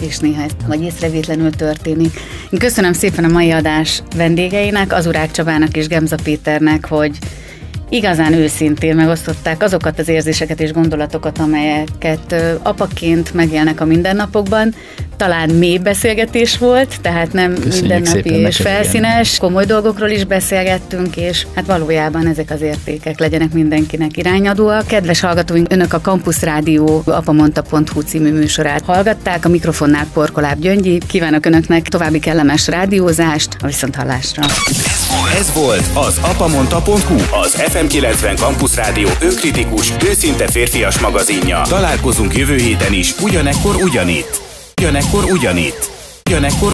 [SPEAKER 2] és néha ez vagy észrevétlenül történik. Én köszönöm szépen a mai adás vendégeinek, az Urák Csabának és Gemza Péternek, hogy igazán őszintén megosztották azokat az érzéseket és gondolatokat, amelyeket apaként megélnek a mindennapokban. Talán mély beszélgetés volt, tehát nem Köszönjük mindennapi és felszínes, igen. komoly dolgokról is beszélgettünk, és hát valójában ezek az értékek legyenek mindenkinek irányadóak. Kedves hallgatóink, önök a Campus Rádió apamondta.hu című műsorát hallgatták, a mikrofonnál Porkoláb Gyöngyi. Kívánok önöknek további kellemes rádiózást, a viszonthallásra.
[SPEAKER 1] Ez volt az apamonta.hu, az FM90 Campus Rádió önkritikus, őszinte férfias magazinja. Találkozunk jövő héten is, ugyanekkor ugyanitt. Ugyanekkor ugyanitt. Ugyanekkor